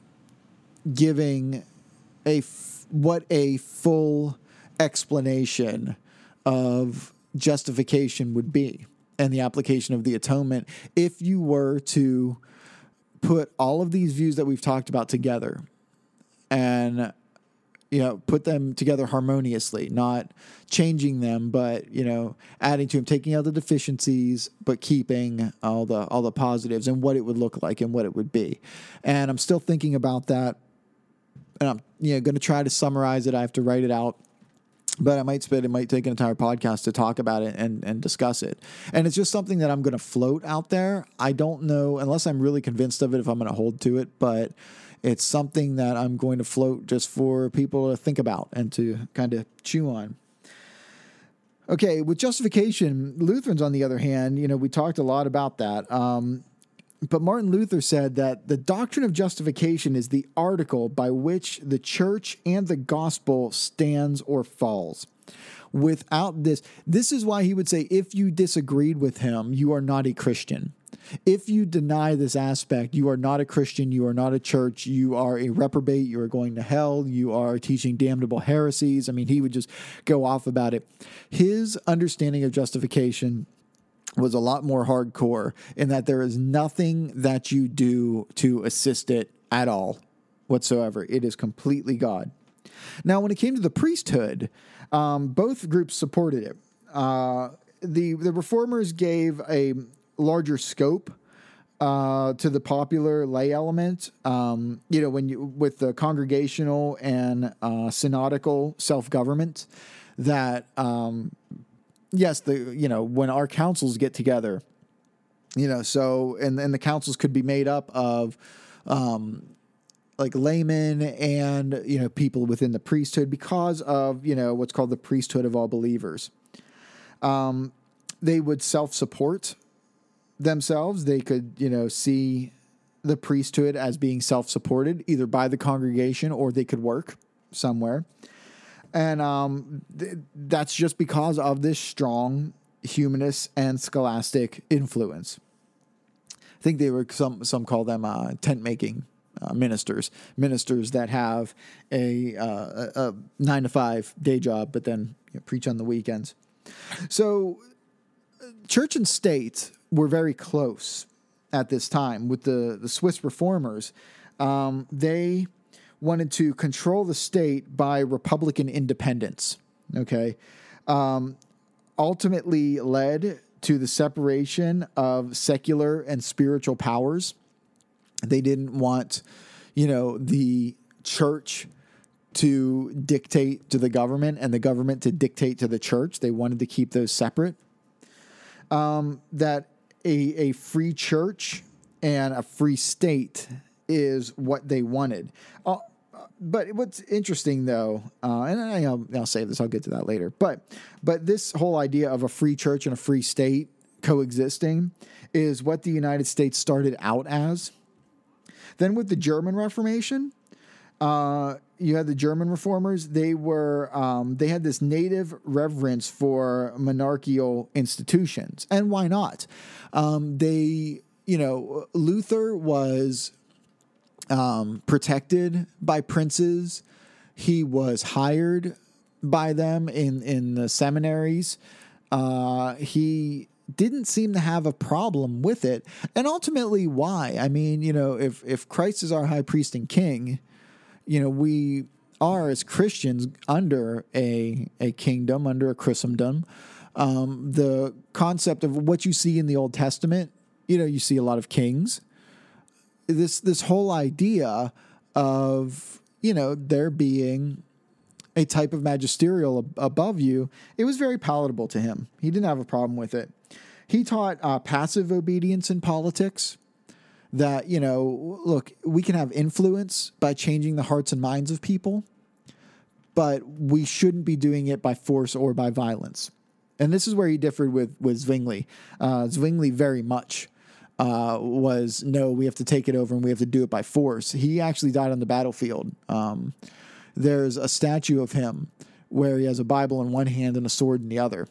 giving a f- what a full explanation of justification would be and the application of the atonement if you were to put all of these views that we've talked about together and you know put them together harmoniously not changing them but you know adding to them taking out the deficiencies but keeping all the all the positives and what it would look like and what it would be and i'm still thinking about that and I'm you know going to try to summarize it. I have to write it out, but I might spend it might take an entire podcast to talk about it and and discuss it. And it's just something that I'm going to float out there. I don't know unless I'm really convinced of it if I'm going to hold to it, but it's something that I'm going to float just for people to think about and to kind of chew on. Okay, with justification, Lutherans, on the other hand, you know, we talked a lot about that. Um, but Martin Luther said that the doctrine of justification is the article by which the church and the gospel stands or falls. Without this, this is why he would say if you disagreed with him, you are not a Christian. If you deny this aspect, you are not a Christian, you are not a church, you are a reprobate, you are going to hell, you are teaching damnable heresies. I mean, he would just go off about it. His understanding of justification was a lot more hardcore in that there is nothing that you do to assist it at all whatsoever. It is completely God. Now, when it came to the priesthood, um, both groups supported it. Uh, the the reformers gave a larger scope uh, to the popular lay element. Um, you know, when you with the congregational and uh, synodical self government, that um, yes, the you know when our councils get together, you know, so and and the councils could be made up of um, like laymen and you know people within the priesthood because of you know what's called the priesthood of all believers. Um, they would self-support themselves. They could you know see the priesthood as being self-supported either by the congregation or they could work somewhere, and um, th- that's just because of this strong humanist and scholastic influence. I think they were some some call them uh, tent making uh, ministers, ministers that have a, uh, a, nine to five day job, but then you know, preach on the weekends. So, church and state were very close at this time with the the Swiss reformers. Um, they wanted to control the state by republican independence. Okay. Um, ultimately led to the separation of secular and spiritual powers. They didn't want, you know, the church to dictate to the government and the government to dictate to the church. They wanted to keep those separate. Um, that a, a free church and a free state is what they wanted. Uh, but what's interesting though, uh, and I, will I'll save this. I'll get to that later. But but this whole idea of a free church and a free state coexisting is what the United States started out as. Then with the German Reformation, uh, you had the German reformers. They were um, they had this native reverence for monarchical institutions, and why not? Um, they, you know, Luther was um, protected by princes. He was hired by them in in the seminaries. Uh, he didn't seem to have a problem with it, and ultimately, why? I mean, you know, if if Christ is our high priest and king, you know, we are as Christians under a a kingdom, under a Christendom. Um, the concept of what you see in the Old Testament, you know, you see a lot of kings this this whole idea of you know there being a type of magisterial ab- above you, it was very palatable to him. He didn't have a problem with it. He taught uh, passive obedience in politics. That you know, look, we can have influence by changing the hearts and minds of people, but we shouldn't be doing it by force or by violence. And this is where he differed with with Zwingli. Uh, Zwingli very much uh, was no, we have to take it over and we have to do it by force. He actually died on the battlefield. Um, there's a statue of him where he has a Bible in one hand and a sword in the other.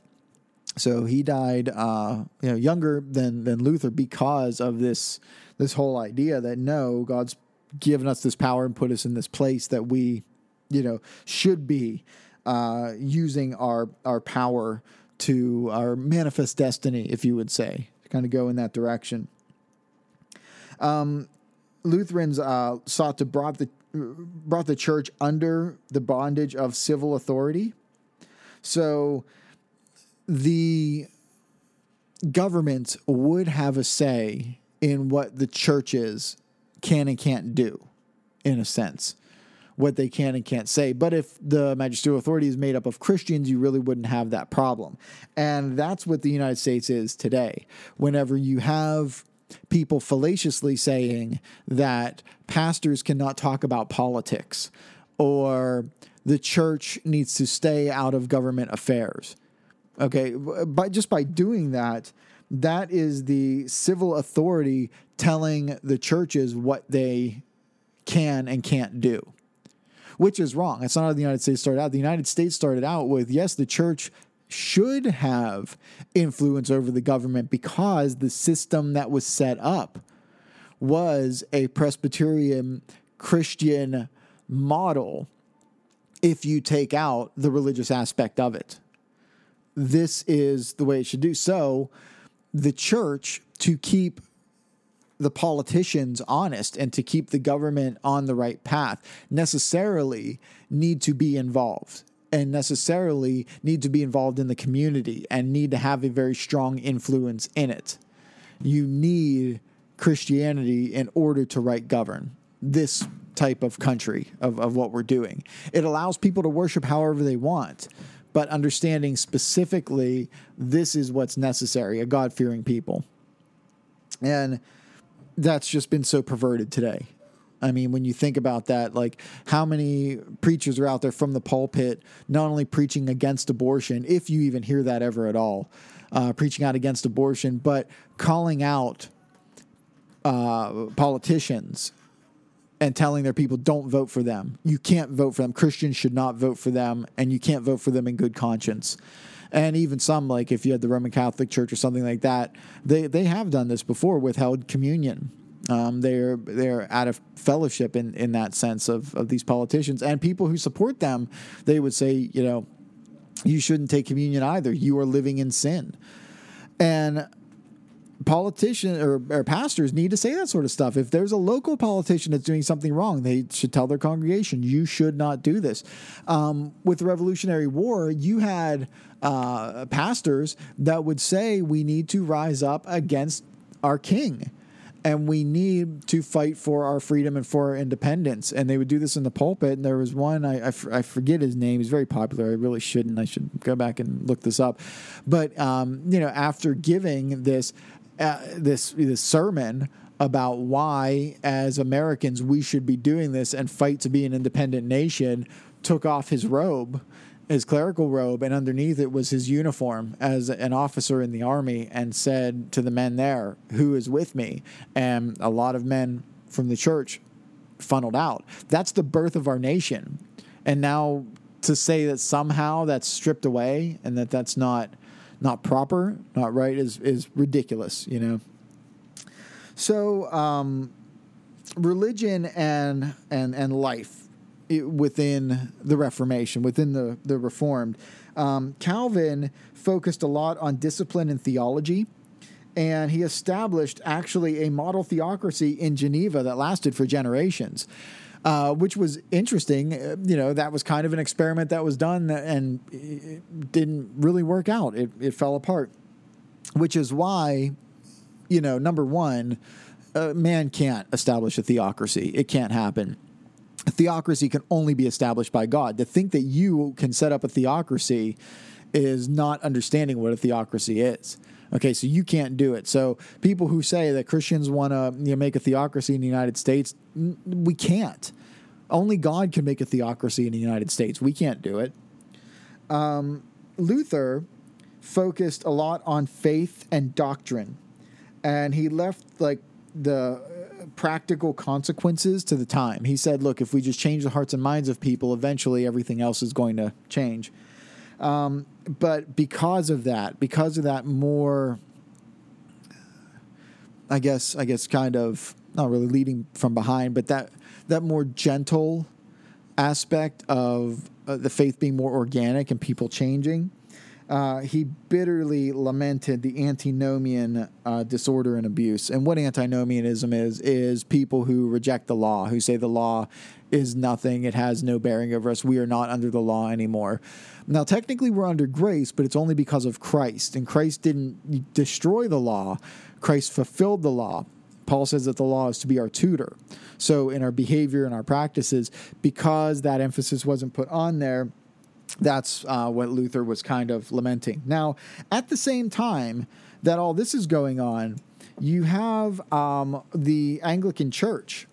So he died, uh, you know, younger than than Luther because of this this whole idea that no, God's given us this power and put us in this place that we, you know, should be uh, using our our power to our manifest destiny, if you would say, to kind of go in that direction. Um, Lutherans uh, sought to brought the brought the church under the bondage of civil authority. So the government would have a say in what the churches can and can't do, in a sense, what they can and can't say. But if the magisterial authority is made up of Christians, you really wouldn't have that problem. And that's what the United States is today. Whenever you have people fallaciously saying that pastors cannot talk about politics or the church needs to stay out of government affairs. Okay, but just by doing that, that is the civil authority telling the churches what they can and can't do, which is wrong. It's not how the United States started out. The United States started out with yes, the church should have influence over the government because the system that was set up was a Presbyterian Christian model if you take out the religious aspect of it. This is the way it should do. So, the church, to keep the politicians honest and to keep the government on the right path, necessarily need to be involved and necessarily need to be involved in the community and need to have a very strong influence in it. You need Christianity in order to right govern this type of country of, of what we're doing. It allows people to worship however they want, but understanding specifically this is what's necessary a God fearing people. And that's just been so perverted today. I mean, when you think about that, like how many preachers are out there from the pulpit, not only preaching against abortion, if you even hear that ever at all, uh, preaching out against abortion, but calling out uh, politicians and telling their people don't vote for them. You can't vote for them. Christians should not vote for them, and you can't vote for them in good conscience. And even some, like if you had the Roman Catholic Church or something like that, they, they have done this before, withheld communion. Um, they're they're out of fellowship in, in that sense of, of these politicians and people who support them. They would say, you know, you shouldn't take communion either. You are living in sin, and politicians or, or, pastors need to say that sort of stuff. If there's a local politician that's doing something wrong, they should tell their congregation, you should not do this. Um, with the Revolutionary War, you had uh, pastors that would say we need to rise up against our king and we need to fight for our freedom and for our independence. And they would do this in the pulpit. And there was one, I, forget his name. He's very popular. I really shouldn't. I should go back and look this up. But, um, you know, after giving this, uh, this, this sermon about why, as Americans, we should be doing this and fight to be an independent nation, took off his robe his clerical robe, and underneath it was his uniform as an officer in the army, and said to the men there, Who is with me? And a lot of men from the church funneled out. That's the birth of our nation. And now to say that somehow that's stripped away and that that's not not proper, not right, is is ridiculous, you know. So um, religion and and and life within the Reformation, within the, the Reformed. Um, Calvin focused a lot on discipline and theology, and he established actually a model theocracy in Geneva that lasted for generations. Uh, which was interesting. Uh, you know, that was kind of an experiment that was done and didn't really work out. It, it fell apart, which is why, you know, number one, uh, man can't establish a theocracy. It can't happen A theocracy can only be established by God. To think that you can set up a theocracy is not understanding what a theocracy is. Okay, so you can't do it. So people who say that Christians want to you know, make a theocracy in the United States, we can't. Only God can make a theocracy in the United States. We can't do it. Um, Luther focused a lot on faith and doctrine, and he left like the practical consequences to the time. He said, look, if we just change the hearts and minds of people, eventually everything else is going to change. Um, but because of that, because of that more, I guess, I guess, kind of not really leading from behind, but that that more gentle aspect of uh, the faith being more organic and people changing uh, he bitterly lamented the antinomian uh, disorder and abuse. And what antinomianism is, is people who reject the law, who say the law is nothing, it has no bearing over us, we are not under the law anymore. Now, technically, we're under grace, but it's only because of Christ. And Christ didn't destroy the law, Christ fulfilled the law. Paul says that the law is to be our tutor. So, in our behavior and our practices, because that emphasis wasn't put on there, that's uh, what Luther was kind of lamenting. Now, at the same time that all this is going on, you have um, the Anglican Church.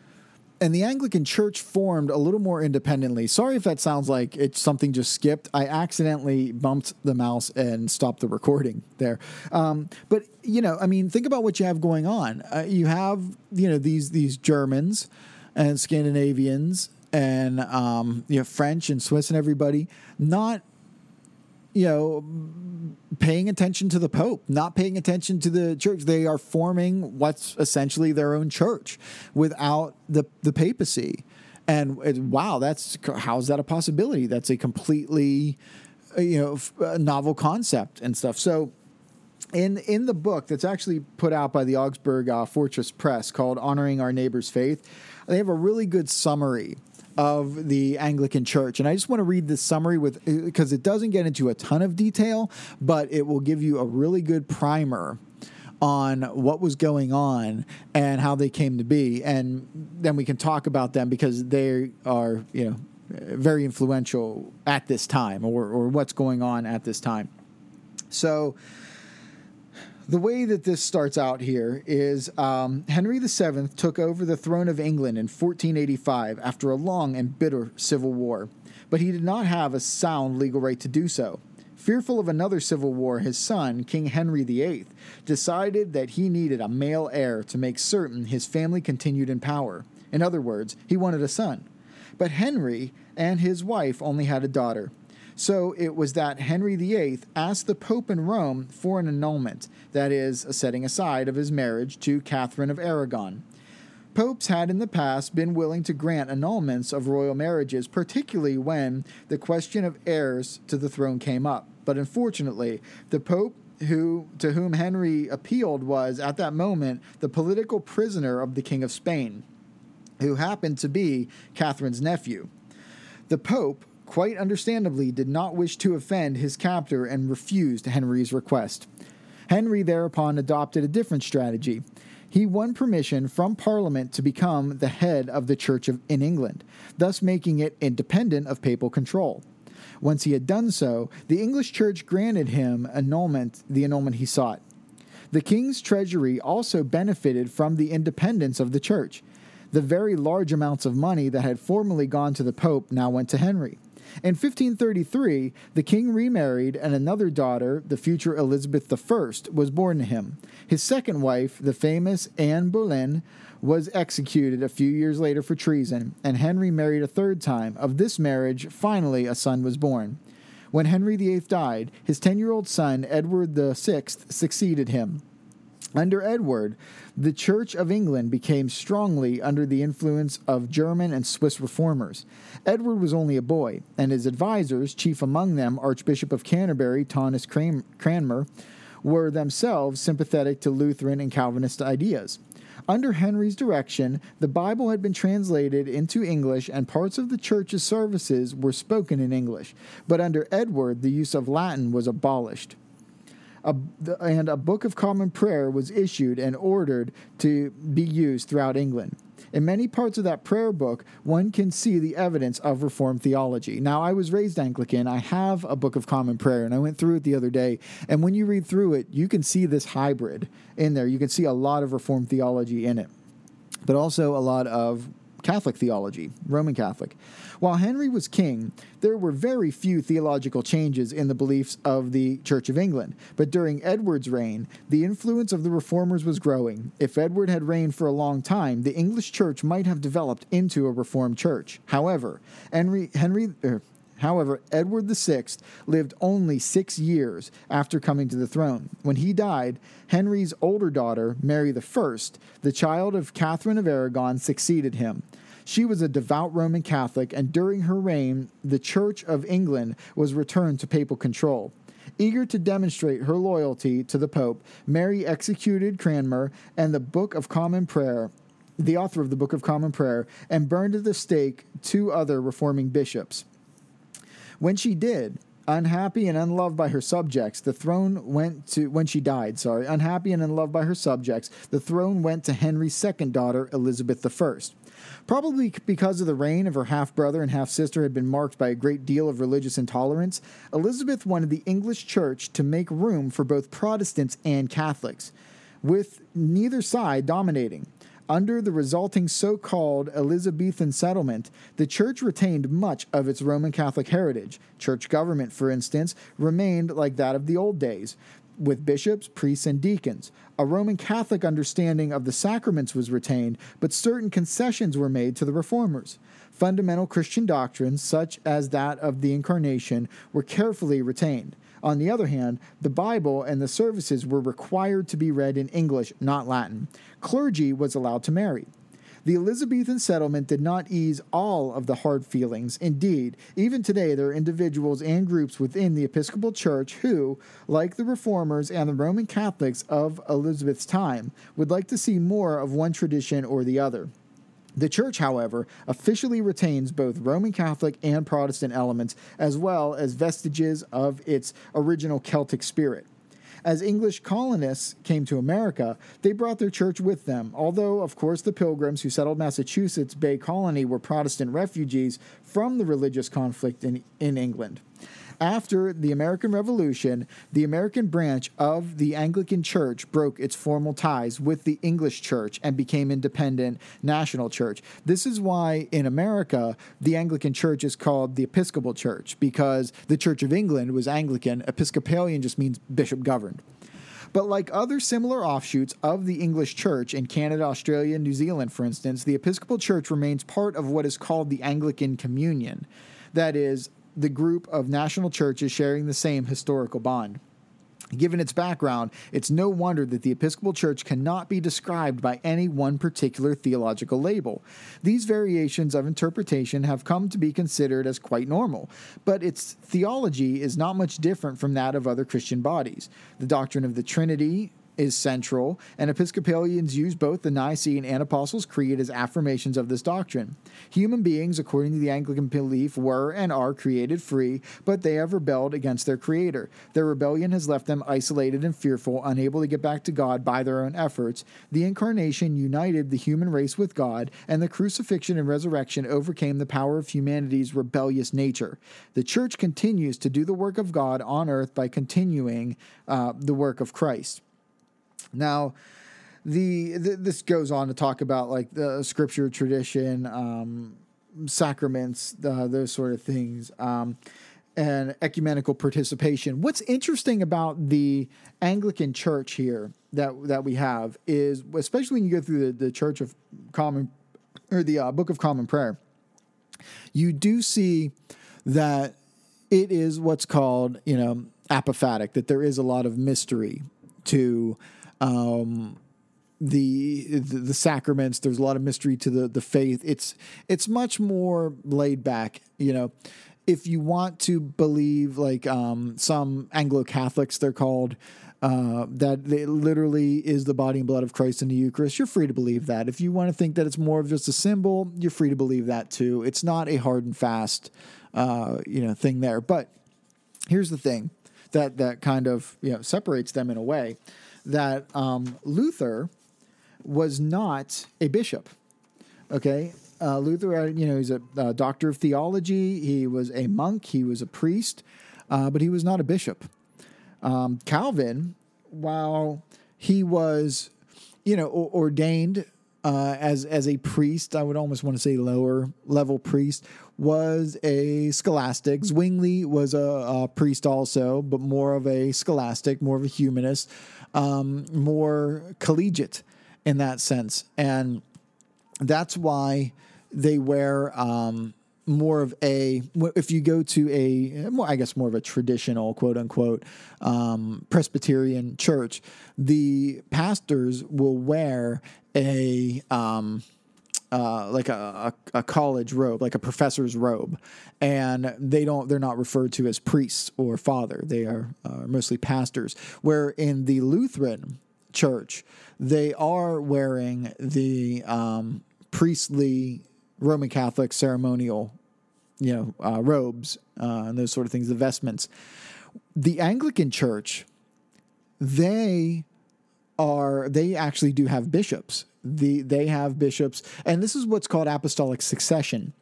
And the Anglican Church formed a little more independently. Sorry if that sounds like it's something just skipped. I accidentally bumped the mouse and stopped the recording there. Um, but you know, I mean, think about what you have going on. Uh, you have you know these these Germans and Scandinavians and um, you know French and Swiss and everybody not you know paying attention to the Pope, not paying attention to the church. They are forming what's essentially their own church without the the papacy. And it, wow, that's how's that a possibility? That's a completely you know novel concept and stuff. So in in the book that's actually put out by the Augsburg uh, Fortress Press called "Honoring Our Neighbor's Faith," they have a really good summary of the Anglican Church. And I just want to read this summary with because it doesn't get into a ton of detail, but it will give you a really good primer on what was going on and how they came to be. And then we can talk about them because they are, you know, very influential at this time or, or what's going on at this time. So The way that this starts out here is um, Henry VII took over the throne of England in 1485 after a long and bitter civil war, but he did not have a sound legal right to do so. Fearful of another civil war, his son, King Henry VIII, decided that he needed a male heir to make certain his family continued in power. In other words, he wanted a son. But Henry and his wife only had a daughter. So it was that Henry VIII asked the Pope in Rome for an annulment, that is, a setting aside of his marriage to Catherine of Aragon. Popes had in the past been willing to grant annulments of royal marriages, particularly when the question of heirs to the throne came up. But unfortunately, the Pope who to whom Henry appealed was at that moment the political prisoner of the King of Spain, who happened to be Catherine's nephew. The Pope, quite understandably, did not wish to offend his captor and refused Henry's request. Henry thereupon adopted a different strategy. He won permission from Parliament to become the head of the Church of, in England, thus making it independent of papal control. Once he had done so, the English Church granted him annulment, the annulment he sought. The king's treasury also benefited from the independence of the church. The very large amounts of money that had formerly gone to the Pope now went to Henry. In 1533, the king remarried, and another daughter, the future Elizabeth I, was born to him. His second wife, the famous Anne Boleyn, was executed a few years later for treason, and Henry married a third time. Of this marriage, finally, a son was born. When Henry VIII died, his 10 year old son, Edward VI, succeeded him. Under Edward, the Church of England became strongly under the influence of German and Swiss reformers. Edward was only a boy, and his advisers, chief among them Archbishop of Canterbury Thomas Cranmer, were themselves sympathetic to Lutheran and Calvinist ideas. Under Henry's direction, the Bible had been translated into English and parts of the church's services were spoken in English, but under Edward, the use of Latin was abolished a, and a Book of Common Prayer was issued and ordered to be used throughout England. In many parts of that prayer book, one can see the evidence of Reformed theology. Now, I was raised Anglican. I have a Book of Common Prayer, and I went through it the other day. And when you read through it, you can see this hybrid in there. You can see a lot of Reformed theology in it, but also a lot of Catholic theology, Roman Catholic. While Henry was king, there were very few theological changes in the beliefs of the Church of England. But during Edward's reign, the influence of the reformers was growing. If Edward had reigned for a long time, the English church might have developed into a reformed church. However, Henry, Henry er, However, Edward VI lived only six years after coming to the throne. When he died, Henry's older daughter, Mary I, the child of Catherine of Aragon, succeeded him. She was a devout Roman Catholic, and during her reign, the Church of England was returned to papal control. Eager to demonstrate her loyalty to the Pope, Mary executed Cranmer and the Book of Common Prayer, the author of the Book of Common Prayer, and burned at the stake two other reforming bishops. When she did, unhappy and unloved by her subjects, the throne went to when she died, sorry, unhappy and unloved by her subjects, the throne went to Henry's second daughter, Elizabeth I. Probably because of the reign of her half brother and half sister had been marked by a great deal of religious intolerance, Elizabeth wanted the English church to make room for both Protestants and Catholics, with neither side dominating. Under the resulting so called Elizabethan settlement, the church retained much of its Roman Catholic heritage. Church government, for instance, remained like that of the old days, with bishops, priests, and deacons. A Roman Catholic understanding of the sacraments was retained, but certain concessions were made to the reformers. Fundamental Christian doctrines, such as that of the Incarnation, were carefully retained. On the other hand, the Bible and the services were required to be read in English, not Latin. Clergy was allowed to marry. The Elizabethan settlement did not ease all of the hard feelings. Indeed, even today, there are individuals and groups within the Episcopal Church who, like the Reformers and the Roman Catholics of Elizabeth's time, would like to see more of one tradition or the other. The Church, however, officially retains both Roman Catholic and Protestant elements, as well as vestiges of its original Celtic spirit. As English colonists came to America, they brought their church with them, although, of course, the Pilgrims who settled Massachusetts Bay Colony were Protestant refugees from the religious conflict in, in England. After the American Revolution, the American branch of the Anglican Church broke its formal ties with the English Church and became independent national church. This is why in America, the Anglican Church is called the Episcopal Church because the Church of England was Anglican. Episcopalian just means bishop governed. But like other similar offshoots of the English Church in Canada, Australia, and New Zealand, for instance, the Episcopal Church remains part of what is called the Anglican Communion. That is, the group of national churches sharing the same historical bond. Given its background, it's no wonder that the Episcopal Church cannot be described by any one particular theological label. These variations of interpretation have come to be considered as quite normal, but its theology is not much different from that of other Christian bodies. The doctrine of the Trinity, is central, and Episcopalians use both the Nicene and Apostles' Creed as affirmations of this doctrine. Human beings, according to the Anglican belief, were and are created free, but they have rebelled against their Creator. Their rebellion has left them isolated and fearful, unable to get back to God by their own efforts. The Incarnation united the human race with God, and the crucifixion and resurrection overcame the power of humanity's rebellious nature. The Church continues to do the work of God on earth by continuing uh, the work of Christ. Now, the, this goes on to talk about like the scripture tradition, um, sacraments, uh, those sort of things, um, and ecumenical participation. What's interesting about the Anglican Church here that that we have is, especially when you go through the, the Church of Common or the uh, Book of Common Prayer, you do see that it is what's called you know apophatic. That there is a lot of mystery to um, the, the, the sacraments. There's a lot of mystery to the the faith. It's it's much more laid back. You know, if you want to believe like um, some Anglo Catholics, they're called. Uh, that it literally is the body and blood of Christ in the Eucharist. You're free to believe that. If you want to think that it's more of just a symbol, you're free to believe that too. It's not a hard and fast, uh, you know, thing there. But here's the thing that that kind of you know separates them in a way that um, Luther was not a bishop. Okay, uh, Luther, uh, you know, he's a, a, doctor of theology. He was a monk. He was a priest, uh, but he was not a bishop. Um, Calvin, while he was, you know, ordained uh, as as a priest, I would almost want to say lower level priest, was a scholastic. Zwingli was a, a priest also, but more of a scholastic, more of a humanist um, more collegiate in that sense. And that's why they wear um, more of a, if you go to a, well, I guess more of a traditional, quote unquote, um, Presbyterian church, the pastors will wear a, um, uh, like a, a, a, college robe, like a professor's robe, and they don't they're not referred to as priests or father. They are uh, mostly pastors. Where in the Lutheran church, they are wearing the um, priestly Roman Catholic ceremonial, you know, uh, robes uh, and those sort of things, the vestments. The Anglican church, they are they actually do have bishops the they have bishops, and this is what's called apostolic succession.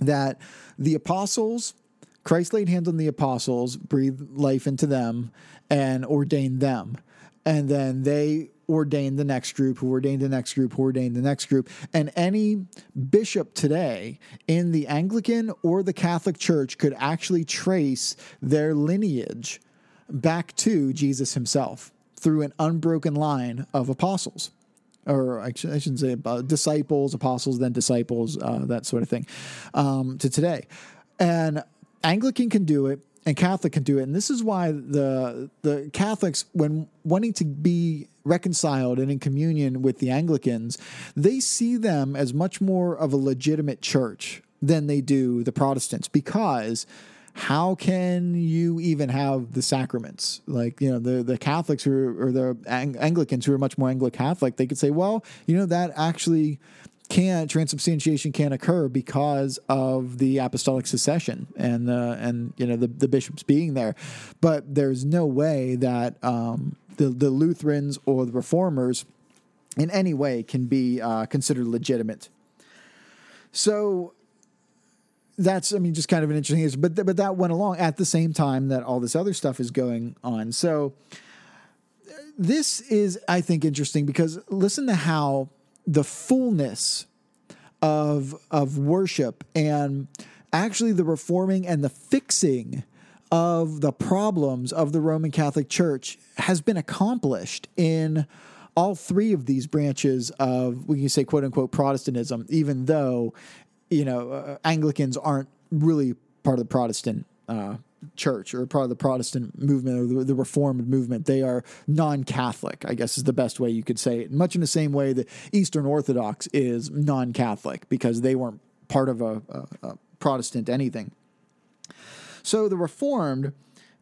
That the apostles, Christ laid hands on the apostles, breathed life into them, and ordained them, and then they ordained the next group, who ordained the next group, who ordained the next group. And any bishop today in the Anglican or the Catholic Church could actually trace their lineage back to Jesus himself through an unbroken line of apostles or I shouldn't say disciples, apostles, then disciples, uh, that sort of thing, um, to today. And Anglican can do it, and Catholic can do it, and this is why the the Catholics, when wanting to be reconciled and in communion with the Anglicans, they see them as much more of a legitimate church than they do the Protestants because how can you even have the sacraments? Like, you know, the, the Catholics who are, or the Ang- Anglicans who are much more Anglo Catholic, they could say, well, you know, that actually can't transubstantiation can't occur because of the apostolic succession and uh, and you know the, the bishops being there but there's no way that um, the the Lutherans or the reformers in any way can be uh, considered legitimate so that's I mean just kind of an interesting issue. But th- but that went along at the same time that all this other stuff is going on. So this is I think interesting because listen to how the fullness of of worship and actually the reforming and the fixing of the problems of the Roman Catholic Church has been accomplished in all three of these branches of we can say quote unquote Protestantism, even though you know uh, Anglicans aren't really part of the Protestant uh, church or part of the Protestant movement or the, the Reformed movement. They are non-Catholic, I guess is the best way you could say it. Much in the same way that Eastern Orthodox is non-Catholic because they weren't part of a, a, a Protestant anything. So the Reformed,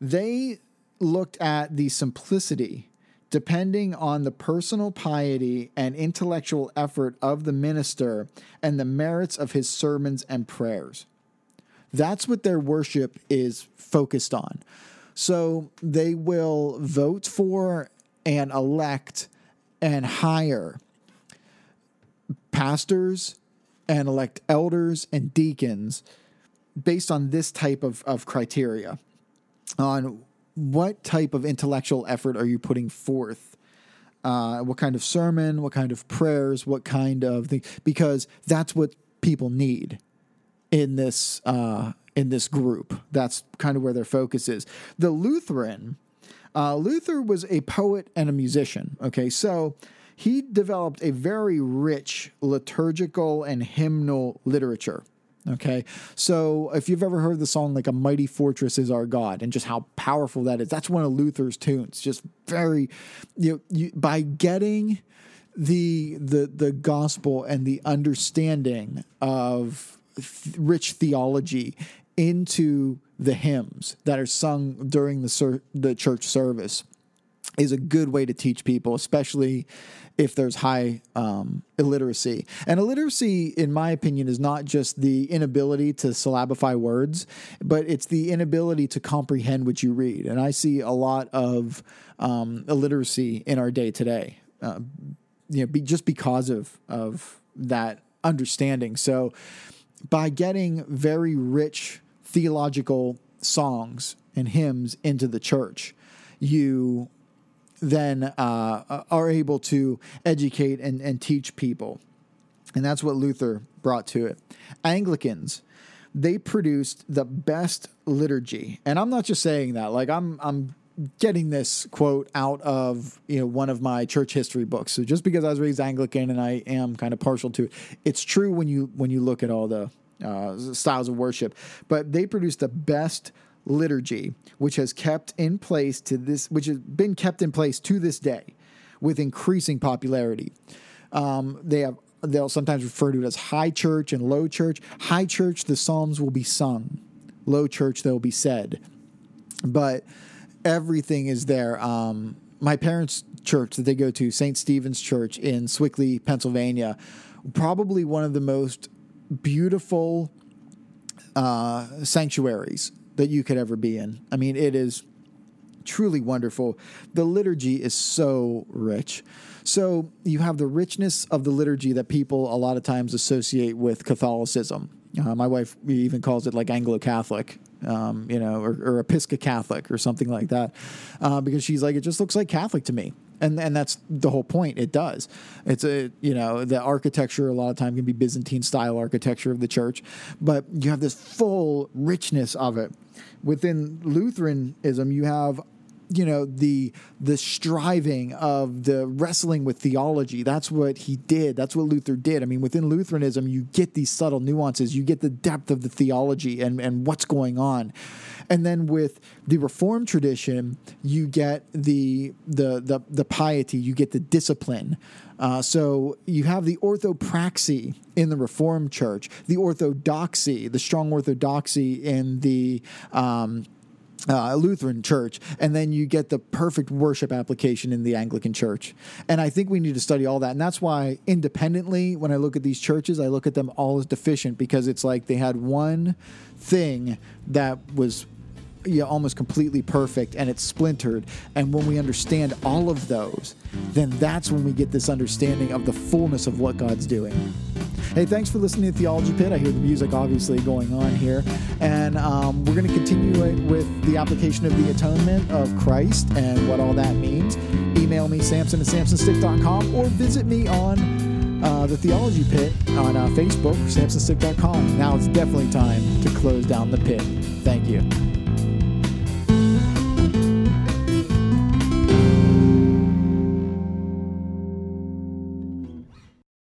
they looked at the simplicity depending on the personal piety and intellectual effort of the minister and the merits of his sermons and prayers. That's what their worship is focused on. So they will vote for and elect and hire pastors and elect elders and deacons based on this type of, of criteria. On what type of intellectual effort are you putting forth? Uh, what kind of sermon what kind of prayers what kind of thing? Because that's what people need in this uh, in this group. That's kind of where their focus is. The Lutheran, uh, Luther was a poet and a musician. Okay, so he developed a very rich liturgical and hymnal literature. Okay, so if you've ever heard the song like "A Mighty Fortress Is Our God" and just how powerful that is, that's one of Luther's tunes. Just very, you, know, you by getting the the the gospel and the understanding of th- rich theology into the hymns that are sung during the the church service is a good way to teach people, especially if there's high um, illiteracy. And illiteracy, in my opinion, is not just the inability to syllabify words, but it's the inability to comprehend what you read. And I see a lot of um, illiteracy in our day today, uh, you know, be, just because of of that understanding. So, by getting very rich theological songs and hymns into the church, you then uh, are able to educate and, and teach people. And that's what Luther brought to it. Anglicans, they produced the best liturgy. And I'm not just saying that, like I'm I'm getting this quote out of you know one of my church history books. So just because I was raised Anglican and I am kind of partial to it, it's true when you when you look at all the uh, styles of worship. But they produce the best liturgy, which has kept in place to this, which has been kept in place to this day, with increasing popularity. Um, they have they'll sometimes refer to it as high church and low church. High church, the psalms will be sung. Low church, they'll be said. But everything is there. Um, my parents' church that they go to, St. Stephen's Church in Sewickley, Pennsylvania, probably one of the most beautiful uh, sanctuaries that you could ever be in. I mean, it is truly wonderful. The liturgy is so rich. So you have the richness of the liturgy that people a lot of times associate with Catholicism. Uh, my wife even calls it like Anglo Catholic, um, you know, or, or Episcopal Catholic or something like that, uh, because she's like, it just looks like Catholic to me and and that's the whole point. It does. It's a you know the architecture a lot of time can be Byzantine style architecture of the church, but you have this full richness of it. Within Lutheranism, you have you know the the striving of the wrestling with theology. That's what he did. That's what luther did. I mean within lutheranism you get these subtle nuances. You get the depth of the theology and and what's going on. And then with the reformed tradition you get the the the, the piety. You get the discipline. Uh, so you have the orthopraxy in the Reformed Church, the orthodoxy, the strong orthodoxy in the um, uh, Lutheran church, and then you get the perfect worship application in the Anglican church. And I think we need to study all that. And that's why, independently, when I look at these churches, I look at them all as deficient because it's like they had one thing that was yeah, almost completely perfect and it's splintered. And when we understand all of those, then that's when we get this understanding of the fullness of what God's doing. Hey, thanks for listening to Theology Pit. I hear the music obviously going on here. And um, we're going to continue it with the application of the atonement of Christ and what all that means. Email me, samson at samsonstick.com, or visit me on uh, the Theology Pit on uh, Facebook, samsonstick.com. Now it's definitely time to close down the pit. Thank you.